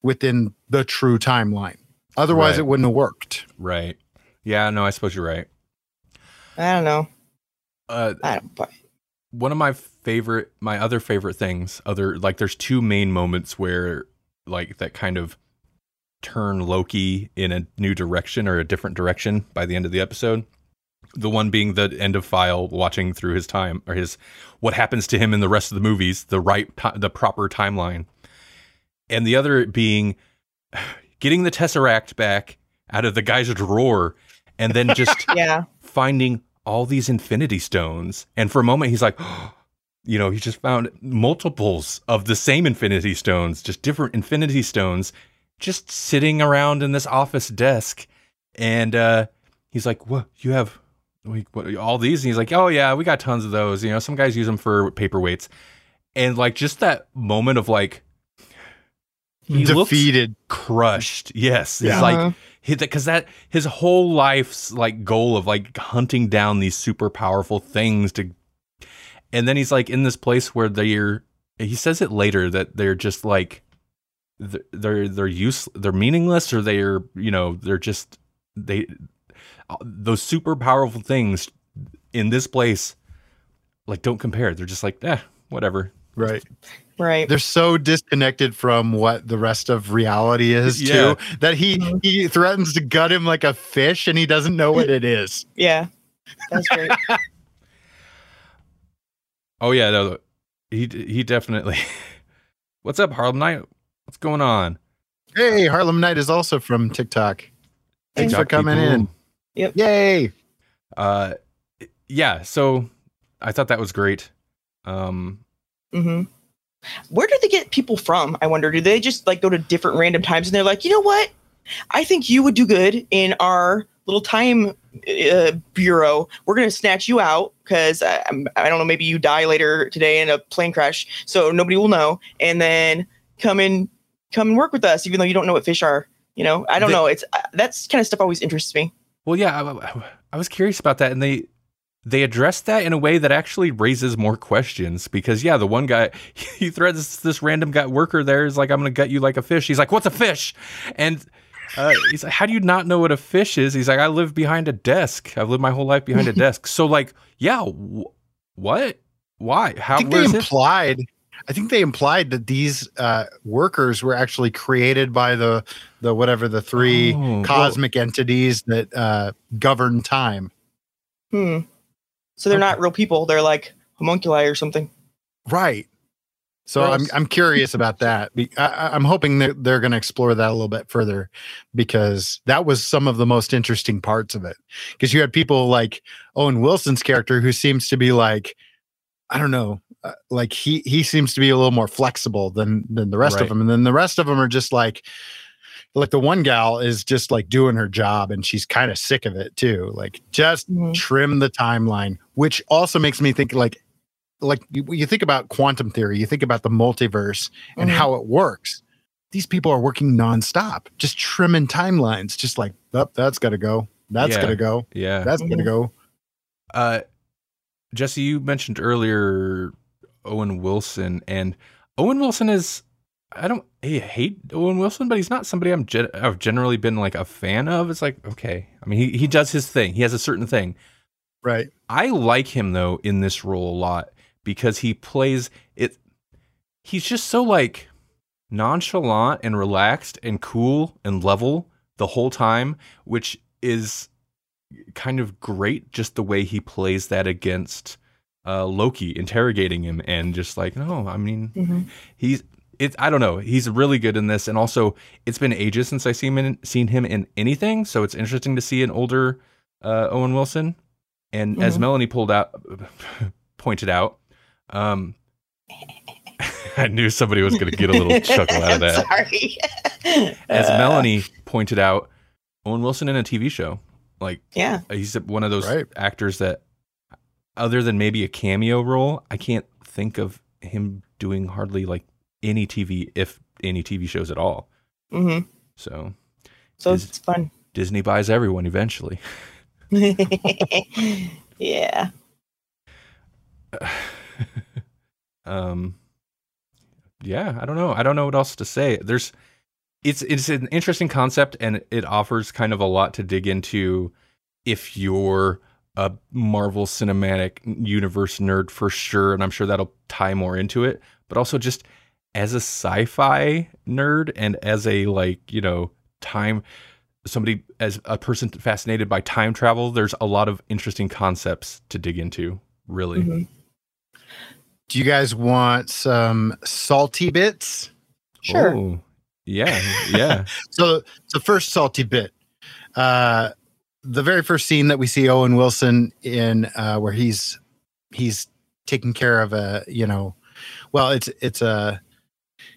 within the true timeline otherwise Right. it wouldn't have worked Right. Yeah. No, I suppose you're right. I don't know. Uh, I don't. But one of my favorite my other favorite things other like there's two main moments where like that kind of turn loki in a new direction or a different direction by the end of the episode. The one being the end of file watching through his time or his what happens to him in the rest of the movies the right the proper timeline. And the other being getting the tesseract back out of the guy's drawer and then just yeah, finding all these infinity stones. And for a moment, he's like, you know, he just found multiples of the same infinity stones, just different infinity stones, just sitting around in this office desk. And uh, he's like, what? You have like, what, all these? And he's like, oh, yeah, we got tons of those. You know, some guys use them for paperweights. And like, just that moment of like, he defeated crushed. Yes. Yeah. It's like, Uh-huh. because that his whole life's like goal of like hunting down these super powerful things to and then he's like in this place where they're he says it later that they're just like they're they're, they're use they're meaningless or they're you know they're just they those super powerful things in this place like don't compare they're just like eh whatever right right. they're so disconnected from what the rest of reality is Yeah. too that he Mhm. he threatens to gut him like a fish and he doesn't know what it is Yeah, that's great. oh yeah no, he he definitely what's up harlem knight what's going on Hey, Harlem Knight is also from TikTok. Thanks for coming people. in. Yep. Yay. Uh, yeah. So I thought that was great. Um, hmm Where do they get people from? I wonder. Do they just like go to different random times and they're like, you know what? I think you would do good in our little time uh, bureau. We're gonna snatch you out because I, I'm- I don't know. Maybe you die later today in a plane crash, so nobody will know. And then come in, come and work with us, even though you don't know what fish are. You know, I don't They- know. It's uh, that's kind of stuff always interests me. well, yeah, I, I was curious about that, and they they addressed that in a way that actually raises more questions because yeah, the one guy he threatens this random guy worker there is like, I'm gonna gut you like a fish. He's like, what's a fish? And uh, he's like, how do you not know what a fish is? He's like, I live behind a desk. I've lived my whole life behind a desk. So like, yeah, wh- what? Why? How? I think they is it? Implied I think they implied that these uh, workers were actually created by the the whatever the three Oh, well- cosmic entities that uh, govern time. Hmm. So they're not real people. They're like homunculi or something. Right. So I'm I'm curious about that. I, I- I'm hoping that they're going to explore that a little bit further because that was some of the most interesting parts of it. Because you had people like Owen Wilson's character who seems to be like, I don't know, uh, like he he seems to be a little more flexible than than the rest Right. of them, and then the rest of them are just like. Like the one gal is just like doing her job and she's kind of sick of it too. Like just Mhm. trim the timeline, which also makes me think like like you, you think about quantum theory, you think about the multiverse and Mhm. how it works. These people are working nonstop, just trimming timelines, just like, oh, that's got to go. That's Yeah. to go. Yeah. That's to Mhm. go. Uh, Jesse, you mentioned earlier Owen Wilson, and Owen Wilson is. I don't I hate Owen Wilson, but he's not somebody I'm gen- I've generally been like a fan of. It's like okay, I mean he he does his thing. He has a certain thing. Right. I like him though in this role a lot because he plays it. He's just so like nonchalant and relaxed and cool and level the whole time, which is kind of great just the way he plays that against uh, Loki interrogating him and just like, no, I mean, Mm-hmm. he's it's I don't know. He's really good in this, and also it's been ages since I seen him in, seen him in anything, so it's interesting to see an older uh, Owen Wilson. And as Mhm. Melanie pulled out, pointed out, um, I knew somebody was going to get a little chuckle out of that. Sorry. As Uh, Melanie pointed out, Owen Wilson in a TV show, like Yeah. he's one of those Right. actors that, other than maybe a cameo role, I can't think of him doing hardly like any TV, if any TV shows at all. hmm So So Is- it's fun. Disney buys everyone eventually. yeah. um, yeah, I don't know. I don't know what else to say. There's, it's it's an interesting concept, and it offers kind of a lot to dig into if you're a Marvel Cinematic Universe nerd for sure, and I'm sure that'll tie more into it. But also just as a sci-fi nerd and as a like you know time somebody as a person fascinated by time travel, there's a lot of interesting concepts to dig into. Really. Mhm. Do you guys want some salty bits? Sure. Oh, yeah, yeah. So the first salty bit, uh, the very first scene that we see Owen Wilson in, uh, where he's he's taking care of a, you know, well, it's it's a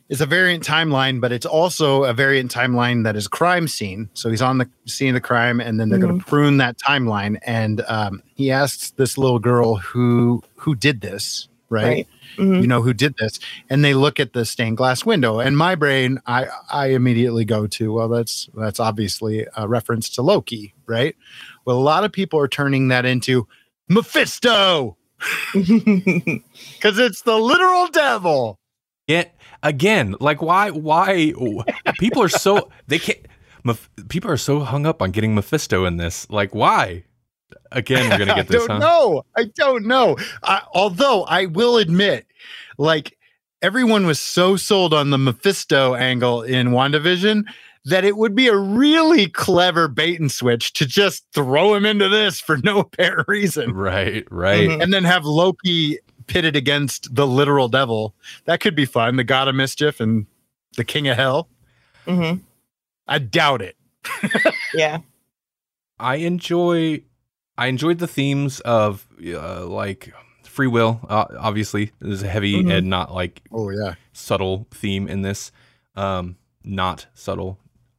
it's a variant timeline, but it's also a variant timeline that is crime scene. So he's on the scene of the crime, and then they're going to prune that timeline. And um, he asks this little girl who who did this, right? Right. Mhm. you know who did this and they look at the stained glass window and my brain i i immediately go to well that's that's obviously a reference to loki right well a lot of people are turning that into mephisto because it's the literal devil Yet again, like why? Why people are so they can't. Meph- people are so hung up on getting Mephisto in this. Like why? Again, we're gonna get this. I don't huh? know. I don't know. I, although I will admit, like everyone was so sold on the Mephisto angle in WandaVision that it would be a really clever bait and switch to just throw him into this for no apparent reason Right, right. Mhm. and then have Loki pitted against the literal devil. That could be fun. The god of mischief and the king of hell. Mhm. I doubt it. Yeah. I enjoy. I enjoyed the themes of uh, like free will. Uh, obviously, there's a heavy Mhm. and not like Oh yeah. subtle theme in this. Um, not subtle,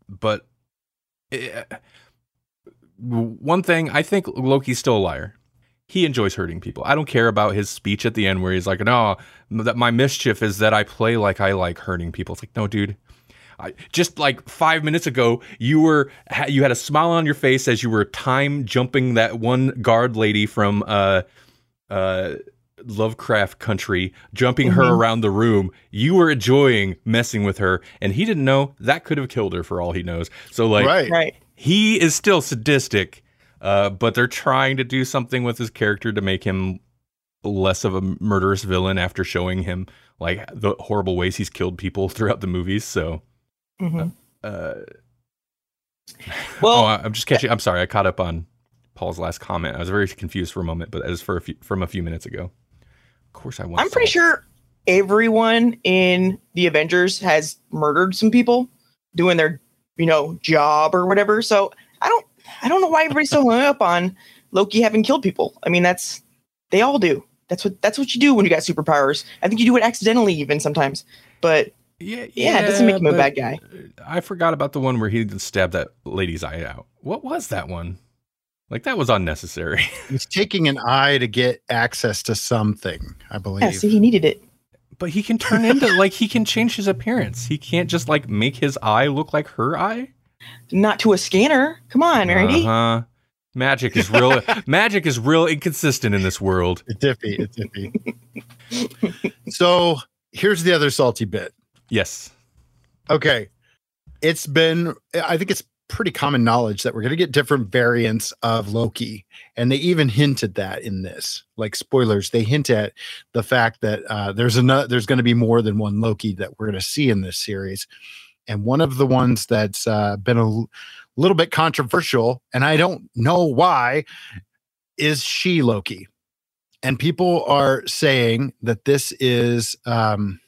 but eh, one thing I think Loki's still a liar. He enjoys hurting people. I don't care about his speech at the end where he's like, "No, that my mischief is that I play like I like hurting people." It's like, no, dude. I, just like five minutes ago, you were you had a smile on your face as you were time jumping that one guard lady from uh, uh, Lovecraft Country, jumping her Mhm. around the room. You were enjoying messing with her, and he didn't know that could have killed her for all he knows. So like, right. Right. he is still sadistic, uh, but they're trying to do something with his character to make him less of a murderous villain after showing him like the horrible ways he's killed people throughout the movies. So, Mhm. uh, Well, oh, I'm just catching. I'm sorry, I caught up on Paul's last comment. I was very confused for a moment, but that is for a few, from a few minutes ago. Of course, I want. I'm pretty salt. sure everyone in the Avengers has murdered some people doing their, you know, job or whatever. So I don't, I don't know why everybody's so hung up on Loki having killed people. I mean, that's they all do. That's what that's what you do when you got superpowers. I think you do it accidentally even sometimes. But Yeah, yeah, it doesn't make him a bad guy. I forgot about the one where he stabbed that lady's eye out. What was that one? Like that was unnecessary. He's taking an eye to get access to something, I believe. Yeah, see, he needed it. But he can turn into like he can change his appearance. He can't just like make his eye look like her eye. Not to a scanner. Come on, Randy. Uh-huh. Magic is real. magic is real inconsistent in this world. It's iffy. It's iffy. so here's the other salty bit. Yes. Okay. It's been, I think it's pretty common knowledge that we're going to get different variants of Loki, and they even hinted that in this. Like spoilers, they hint at the fact that uh, there's another, there's going to be more than one Loki that we're going to see in this series, and one of the ones that's uh, been a l- little bit controversial, and I don't know why, is she Loki, and people are saying that this is. Um,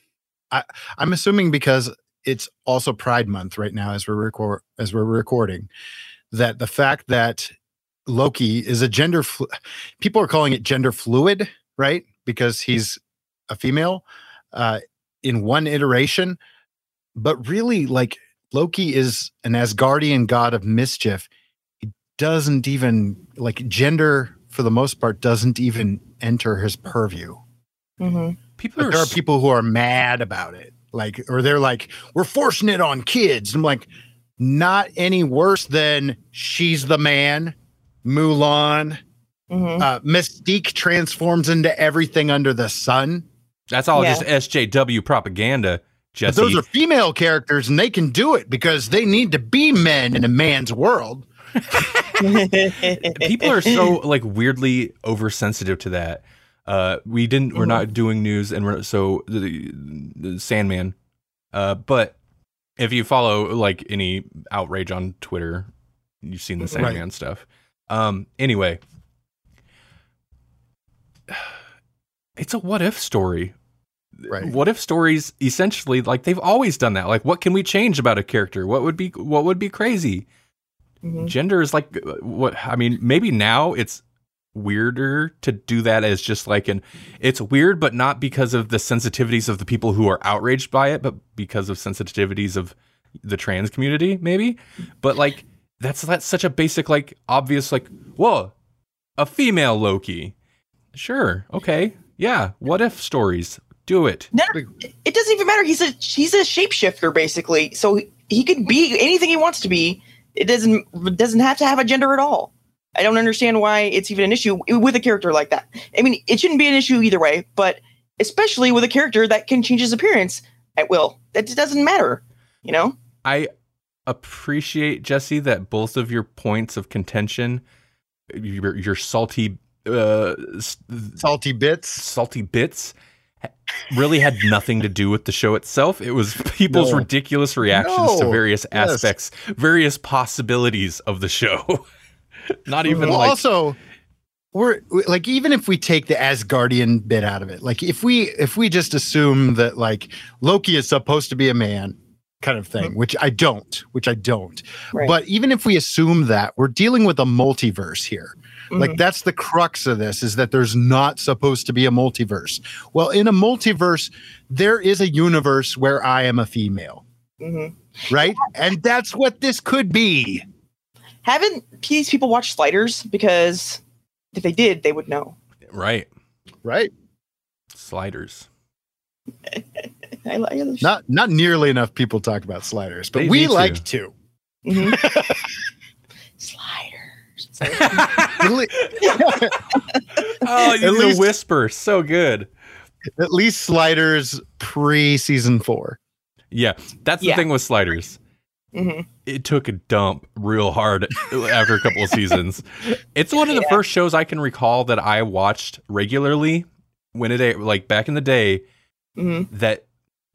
I, I'm assuming because it's also Pride Month right now as we're record as we're recording. That the fact that Loki is a gender, flu- people are calling it gender fluid, right? Because he's a female uh, in one iteration, but really, like Loki is an Asgardian god of mischief. He doesn't even like gender for the most part doesn't even enter his purview. Mm-hmm. People But are there are people who are mad about it. Like, or they're like, we're forcing it on kids. I'm like, not any worse than she's the man, Mulan. Mm-hmm. Uh, Mystique transforms into everything under the sun. That's all Yeah. just SJW propaganda, But those are female characters and they can do it because they need to be men in a man's world. people are so like weirdly oversensitive to that. Uh, we didn't. We're not doing news, and we're so the, the Sandman. Uh, but if you follow like any outrage on Twitter, you've seen the Right. Sandman stuff. Um. Anyway, it's a what if story. Right. What if stories essentially like they've always done that. Like, what can we change about a character? What would be what would be crazy? Mhm. gender is like what i mean maybe now it's weirder to do that as just like an it's weird but not because of the sensitivities of the people who are outraged by it but because of sensitivities of the trans community maybe but like that's that's such a basic like obvious like whoa a female loki sure okay yeah what if stories do it it doesn't even matter. He's a he's a shapeshifter basically, so he, he could be anything he wants to be. It doesn't doesn't have to have a gender at all. I don't understand why it's even an issue with a character like that. I mean, it shouldn't be an issue either way, but especially with a character that can change his appearance at will. That doesn't matter, you know. I appreciate Jesse that both of your points of contention, your your salty, uh, Salty bits. salty bits, really had nothing to do with the show itself. It was people's No. ridiculous reactions to No. various Yes. aspects, various possibilities of the show. Not even well, like also, we're like even if we take the Asgardian bit out of it, like if we if we just assume that like Loki is supposed to be a man kind of thing, which I don't, which I don't. Right. But even if we assume that, we're dealing with a multiverse here. Like Mhm. that's the crux of this is that there's not supposed to be a multiverse. Well, in a multiverse, there is a universe where I am a female, Mhm. right? And that's what this could be. Haven't these people watched Sliders? Because if they did, they would know. right Right? sliders. I like it. Not not nearly enough people talk about sliders, but They we need to. like to. Mhm. Sliders. Really- Oh, you At least- a whisper, so good. At least sliders pre season four. Yeah, that's the Yeah. thing with sliders. Hmm it took a dump real hard after a couple of seasons. It's one of the Yeah. first shows I can recall that I watched regularly when it like back in the day hmm that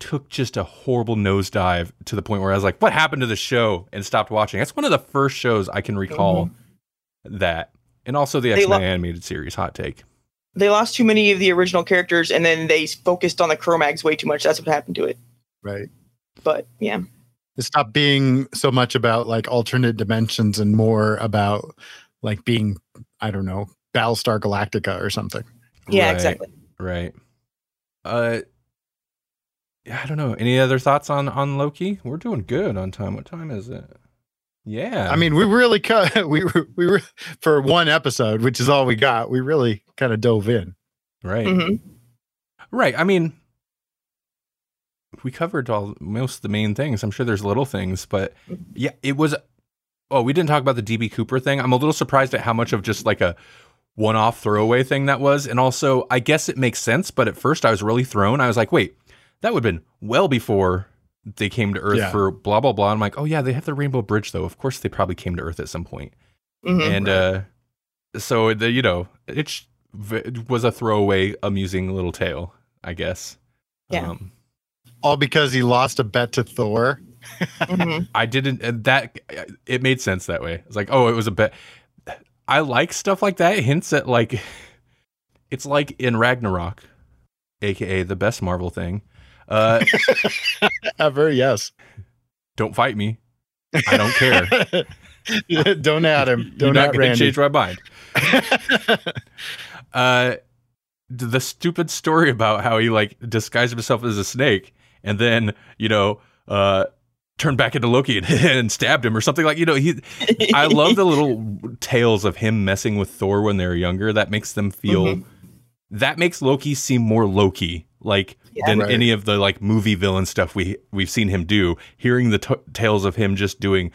took just a horrible nosedive to the point where I was like, "What happened to the show?" and stopped watching. That's one of the first shows I can recall that, and also the Mm-hmm. They X lo- Men animated series. Hot take. They lost too many of the original characters, and then they focused on the Kromaggs way too much. That's what happened to it. Right. But yeah, It stopped being so much about like alternate dimensions and more about like being, I don't know, Battlestar Galactica or something. yeah, Right, exactly. Right. Uh. yeah, I don't know. Any other thoughts on on Loki? We're doing good on time. What time is it? Yeah. I mean, we really cut we were we were for one episode, which is all we got. We really kind of dove in. right. hmm Right. I mean, we covered all most of the main things. I'm sure there's little things, but yeah, it was. Oh, we didn't talk about the DB Cooper thing. I'm a little surprised at how much of just like a one-off throwaway thing that was, and also I guess it makes sense. But at first, I was really thrown. I was like, wait, that would have been well before they came to Earth Yeah. for blah blah blah. I'm like, oh yeah, they have the Rainbow Bridge though. Of course, they probably came to Earth at some point. Mhm. and uh, so the you know it sh- v- was a throwaway, amusing little tale, I guess. Yeah. Um, All because he lost a bet to Thor. Mhm. I didn't and that it made sense that way. It's like, oh, it was a bet. I like stuff like that. Hints at like it's like in Ragnarok, aka the best Marvel thing. Uh, Ever, yes. don't fight me. I don't care. Don't add him. You're Don't not add going to Randy. change my mind. uh, the stupid story about how he like disguised himself as a snake and then you know uh turned back into Loki and, and stabbed him or something like you know he. I love the little tales of him messing with Thor when they were younger. That makes them feel. Mhm. That makes Loki seem more Loki like Yeah. than Right. any of the like movie villain stuff we we've seen him do. Hearing the t- tales of him just doing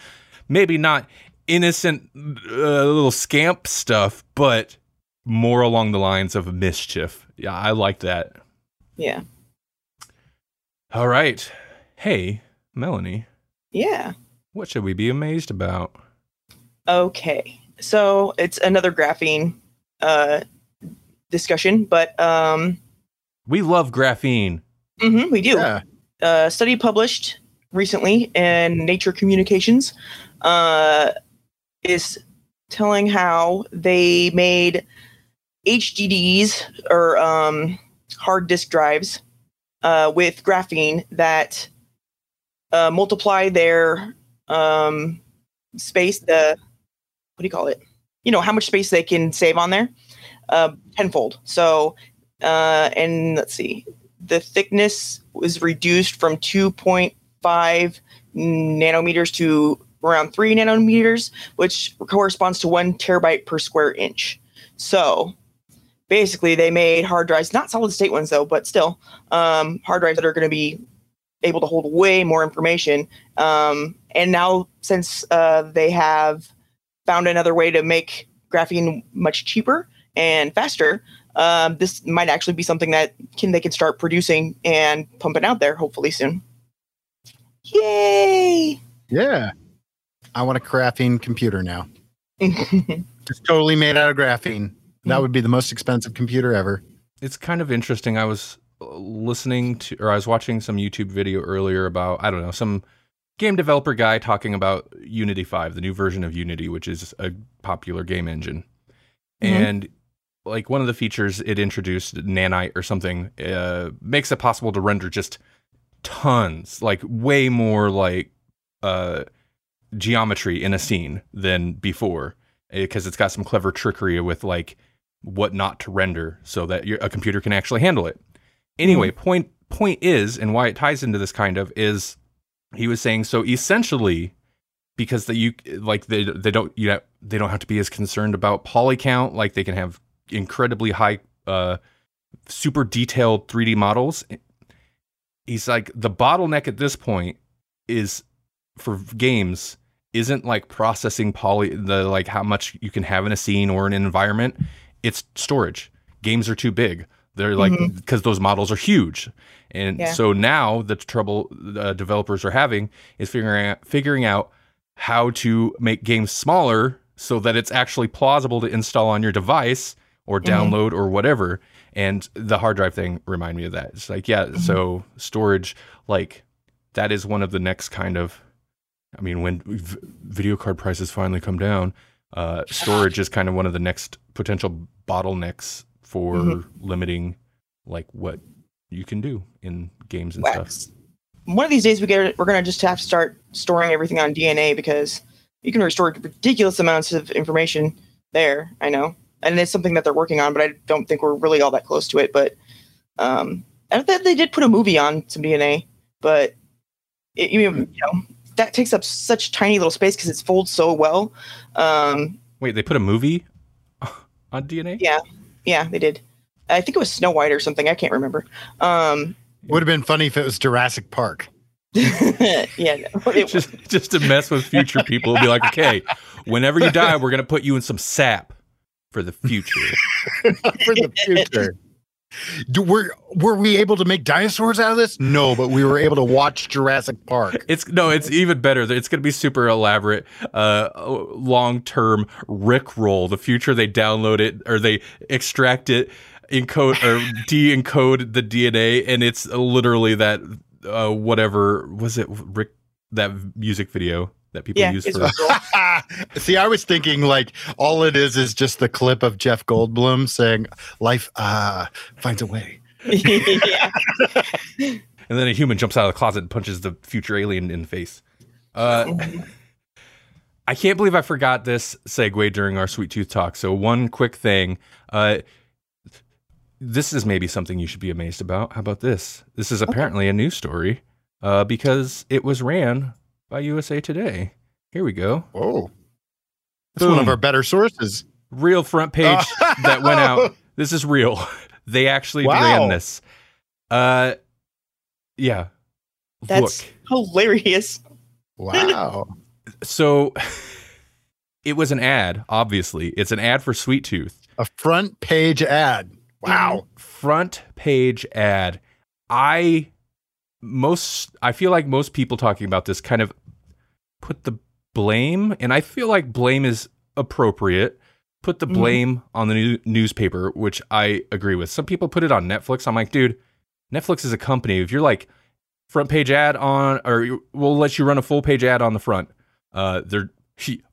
maybe not innocent uh, little scamp stuff, but more along the lines of mischief. Yeah, I like that. yeah. All right. Hey, Melanie, Yeah. what should we be amazed about? Okay. So it's another graphene uh discussion, but um We love graphene. mhm, we do. Yeah. a study published recently in Nature Communications uh, is telling how they made HDDs or um, hard disk drives uh, with graphene that uh, multiply their um, space. The what do you call it? You know how much space they can save on there uh, tenfold. So, uh, and let's see, the thickness was reduced from 2.5 nanometers to around 3 nanometers, which corresponds to 1 terabyte per square inch. So basically, they made hard drives, not solid state ones though, but still, um, hard drives that are going to be able to hold way more information. Um, and now, since uh, they have found another way to make graphene much cheaper and faster, um, this might actually be something that can they can start producing and pumping out there hopefully soon. Yay! Yeah. I want a graphene computer now. It's totally made out of graphene. That would be the most expensive computer ever. It's kind of interesting. I was uh, listening to, or I was watching some YouTube video earlier about, I don't know, some game developer guy talking about Unity 5, the new version of Unity, which is a popular game engine. Mhm. And like one of the features it introduced, Nanite or something, uh, makes it possible to render just tons, like way more like uh, geometry in a scene than before, because it's got some clever trickery with like what not to render so that your, a computer can actually handle it. Anyway, point point is, and why it ties into this kind of is, he was saying so essentially because the you like they they don't you know, they don't have to be as concerned about poly count like they can have incredibly high uh super detailed 3D models. He's like the bottleneck at this point is for games isn't like processing poly the like how much you can have in a scene or an environment. It's storage. Games are too big. They're like mm-hmm. because those models are huge, and Yeah. so now the trouble uh, developers are having is figuring out figuring out how to make games smaller so that it's actually plausible to install on your device or mm-hmm. download or whatever. And the hard drive thing remind me of that. It's like yeah, mm-hmm. so storage like that is one of the next kind of I mean, when v- video card prices finally come down, uh, storage is kind of one of the next potential bottlenecks for Mhm. limiting like what you can do in games and stuff. One of these days, we get we're gonna just have to start storing everything on DNA because you can restore ridiculous amounts of information there. I know, and it's something that they're working on, but I don't think we're really all that close to it. But um, I think they did put a movie on some DNA, but it, you know that takes up such tiny little space because it's folds so well. Um, Wait, they put a movie on DNA? yeah, yeah, they did. I think it was Snow White or something. I can't remember. Um, Would have been funny if it was Jurassic Park. yeah, no, it, just just to mess with future people, be like, okay, whenever you die, we're gonna put you in some sap for the future. For the future. Do, were were we able to make dinosaurs out of this? No, but we were able to watch Jurassic Park. It's no, it's even better. It's going to be super elaborate, uh, long term Rick roll. The future they download it or they extract it, encode or de-encode the DNA, and it's literally that uh, whatever was it Rick that music video that people Yeah, use it's for. See, I was thinking like all it is is just the clip of Jeff Goldblum saying "Life uh, finds a way." yeah. and then a human jumps out of the closet and punches the future alien in the face. Uh, I can't believe I forgot this segue during our sweet tooth talk. So one quick thing, uh, this is maybe something you should be amazed about. How about this? This is apparently a news story uh, because it was ran by USA Today. Here we go. Oh, that's one of our better sources. Real front page that went out. This is real. They actually Wow. ran this. Uh, yeah. That's Look. hilarious. Wow. So it was an ad, obviously. It's an ad for Sweet Tooth. A front page ad. Wow. Front page ad. I most I feel like most people talking about this kind of put the blame and I feel like blame is appropriate. Put the Mhm. blame on the new- newspaper, which I agree with. Some people put it on Netflix. I'm like, dude, Netflix is a company. If you're like front page ad on or we'll let you run a full page ad on the front. Uh they're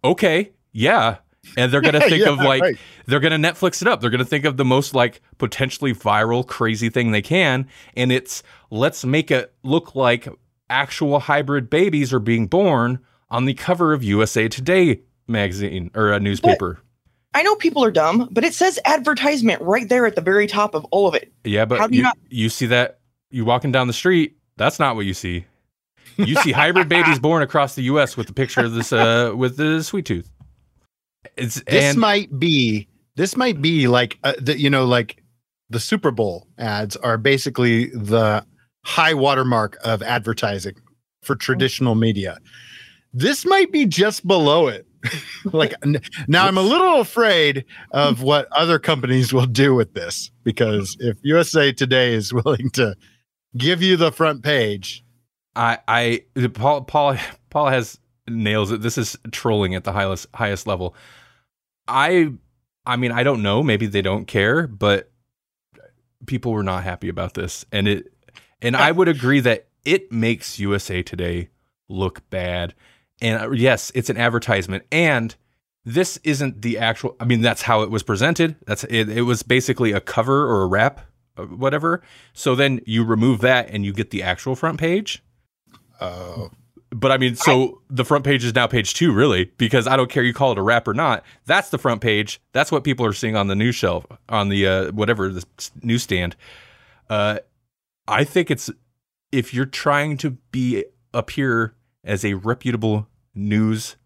okay, yeah. And they're gonna think Yeah, of like right. they're going to Netflix it up. They're going to think of the most like potentially viral, crazy thing they can. And it's let's make it look like actual hybrid babies are being born on the cover of USA Today magazine or a newspaper. I know people are dumb, but it says advertisement right there at the very top of all of it. yeah, but How do you, you not- you see that you walking down the street. That's not what you see. You see hybrid babies born across the U.S. with the picture of this uh, with the sweet tooth. It's This and might be. This might be like uh, the you know like the Super Bowl ads are basically the high watermark of advertising for traditional media. This might be just below it. like now I'm a little afraid of what other companies will do with this because if USA Today is willing to give you the front page, I, I, Paul, Paul, Paul has nails it. This is trolling at the highest, highest level. I, I mean, I don't know. Maybe they don't care, but people were not happy about this, and it, and I would agree that it makes USA Today look bad. And uh, yes, it's an advertisement, and this isn't the actual. I mean, that's how it was presented. That's it. It was basically a cover or a wrap, uh, whatever. So then you remove that, and you get the actual front page. oh, But I mean, so the front page is now page two, really, because I don't care you call it a wrap or not. That's the front page. That's what people are seeing on the news shelf, on the uh, whatever the newsstand. Uh, I think it's if you're trying to be appear as a reputable news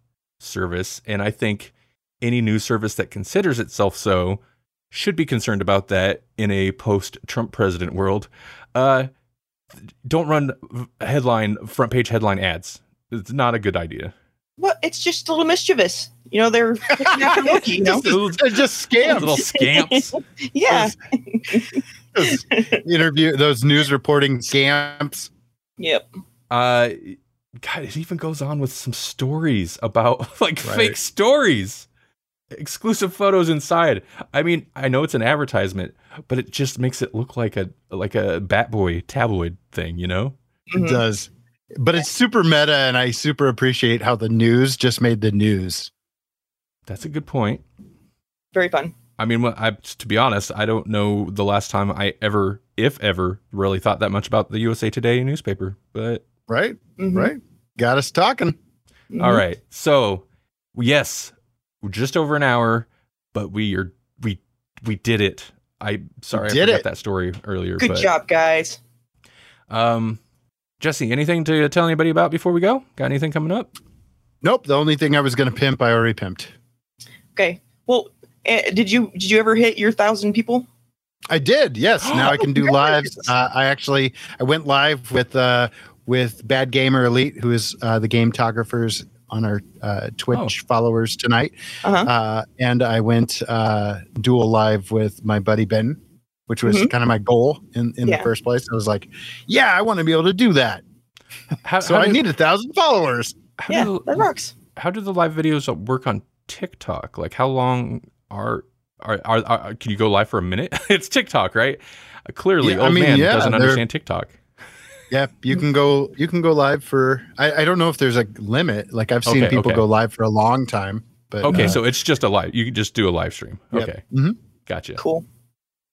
service, and I think any news service that considers itself so should be concerned about that in a post-Trump president world. Uh, don't run headline front page headline ads. It's not a good idea. What? It's just a little mischievous. You know, they're looking Loki, you know? they're just scams. Little scamps. yeah. Those interview those news reporting scamps. Yep. Uh, God, it even goes on with some stories about like Right. fake stories, exclusive photos inside. I mean, I know it's an advertisement, but it just makes it look like a like a Batboy tabloid thing, you know? It Mhm. does. But it's super meta, and I super appreciate how the news just made the news. That's a good point. Very fun. I mean, wh- I, to be honest, I don't know the last time I ever, if ever, really thought that much about the USA Today newspaper. But Right? Mhm. Right? Got us talking. Mhm. All right. So, yes, we're just over an hour, but we are we we did it. I sorry did I forgot it. that story earlier. Good but, job, guys. Um, Jesse, anything to tell anybody about before we go? Got anything coming up? Nope. The only thing I was going to pimp, I already pimped. Okay. Well, eh, did you did you ever hit your thousand people? I did. Yes. Now I can do lives. Uh, I actually I went live with uh, with Bad Gamer Elite, who is uh, the game tographers on our uh, Twitch followers tonight. Uh-huh. Uh, and I went uh, dual live with my buddy Ben. which was Mhm. kind of my goal in, in Yeah. the first place. I was like, yeah, I want to be able to do that. How, So how I do, need a thousand followers. how Yeah, do, that works. how do the live videos work on TikTok? Like, how long are are, are, are can you go live for a minute? it's TikTok, right? Uh, clearly, Yeah, I old mean, man yeah, doesn't understand TikTok. Yep, you can go. You can go live for. I, I don't know if there's a limit. Like I've seen Okay, people okay. go live for a long time. But Okay, uh, so it's just a live. You can just do a live stream. Yep. Okay, Mhm. gotcha. Cool.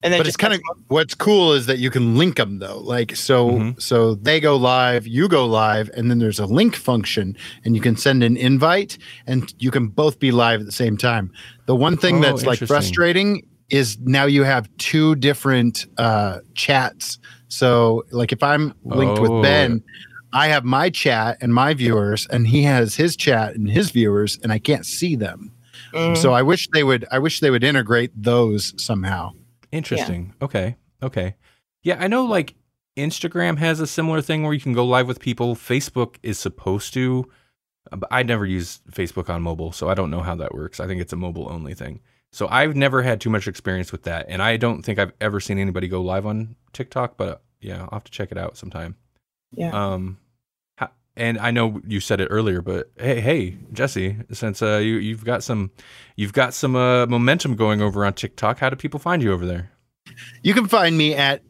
And then but just it's kind of what's cool is that you can link them though. Like so, Mhm. so they go live, you go live, and then there's a link function, and you can send an invite, and you can both be live at the same time. The one thing Oh, that's like frustrating is now you have two different uh, chats. So like if I'm linked Oh. with Ben. I have my chat and my viewers, and he has his chat and his viewers, and I can't see them. Mm, So I wish they would. I wish they would integrate those somehow. Interesting. Okay. Okay. Yeah, I know like Instagram has a similar thing where you can go live with people. Facebook is supposed to, but I never use Facebook on mobile, so I don't know how that works. I think it's a mobile only thing. So I've never had too much experience with that, and I don't think I've ever seen anybody go live on TikTok. But uh, yeah, I'll have to check it out sometime. yeah. Um, and I know you said it earlier, but hey, hey, Jesse, since uh, you you've got some you've got some uh, momentum going over on TikTok, how do people find you over there? You can find me at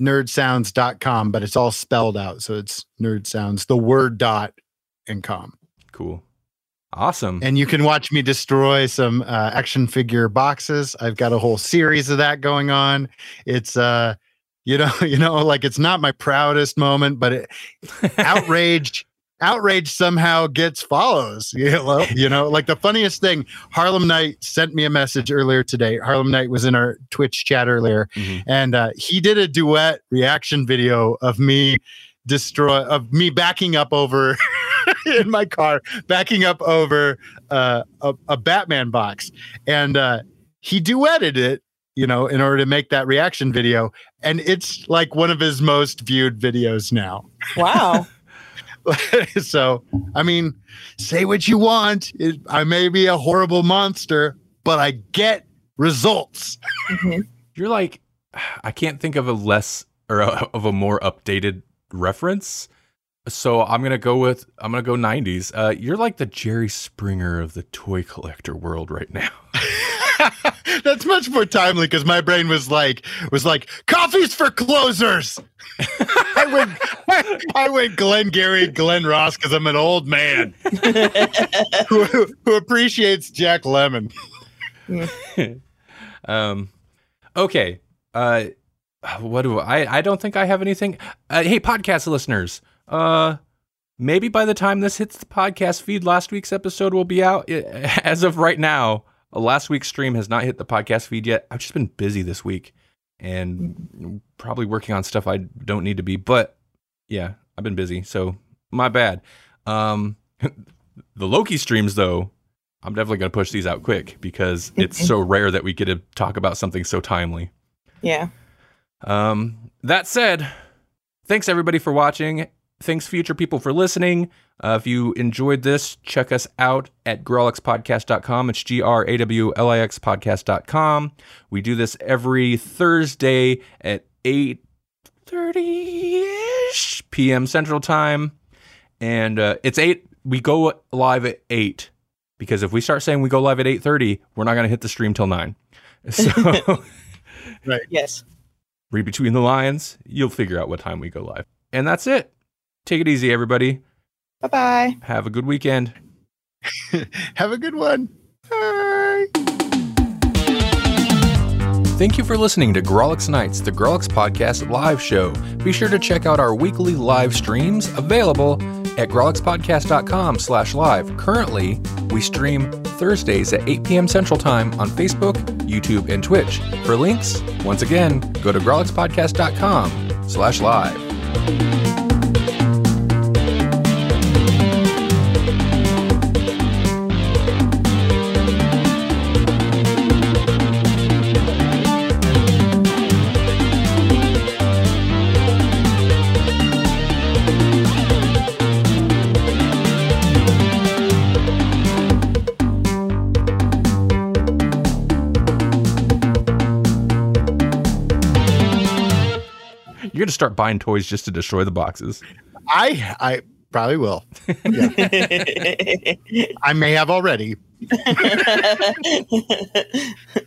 nerdsounds.com, but it's all spelled out. So it's nerd sounds, the word dot and com. Cool. Awesome. And you can watch me destroy some uh, action figure boxes. I've got a whole series of that going on. It's, uh, you know, you know, like it's not my proudest moment, but it, outrage outrage somehow gets follows you know you know like the funniest thing harlem knight sent me a message earlier today harlem knight was in our twitch chat earlier Mhm. and uh, he did a duet reaction video of me destroy of me backing up over in my car backing up over uh, a, a batman box and uh, he duetted it you know in order to make that reaction video and it's like one of his most viewed videos now wow. so i mean say what you want it, i may be a horrible monster but i get results Mhm. You're like, I can't think of a less or a, of a more updated reference. So I'm gonna go with I'm gonna go 90s. Uh, you're like the Jerry Springer of the toy collector world right now. that's much more timely because my brain was like was like coffees for closers i went i went glengarry glen ross because i'm an old man who, who appreciates jack lemmon um, okay. Uh, what do I? I don't think I have anything. Uh, hey, podcast listeners. Uh, maybe by the time this hits the podcast feed, last week's episode will be out. As of right now, last week's stream has not hit the podcast feed yet. I've just been busy this week and probably working on stuff I don't need to be. But yeah, I've been busy, so my bad. Um, the Loki streams though. I'm definitely going to push these out quick because it's so rare that we get to talk about something so timely. yeah. Um, that said, thanks everybody for watching. Thanks, future people, for listening. Uh, if you enjoyed this, check us out at grawlixpodcast.com. It's G R A W L I X podcast.com. We do this every Thursday at 8 ish p.m. Central Time. And uh, it's 8. We go live at 8 because if we start saying we go live at 8.30, we're not going to hit the stream till 9. So. right Yes. read between the lines, you'll figure out what time we go live. And that's it. Take it easy, everybody. Bye bye. Have a good weekend. have a good one Bye. Thank you for listening to Grawlix Nights, the Grawlix Podcast live show. Be sure to check out our weekly live streams available at grawlixpodcast.com slash live. Currently, we stream Thursdays at 8 p.m. Central Time on Facebook, YouTube, and Twitch. For links, once again, go to grawlixpodcast.com slash live. Going to start buying toys just to destroy the boxes. I I probably will. Yeah. I may have already.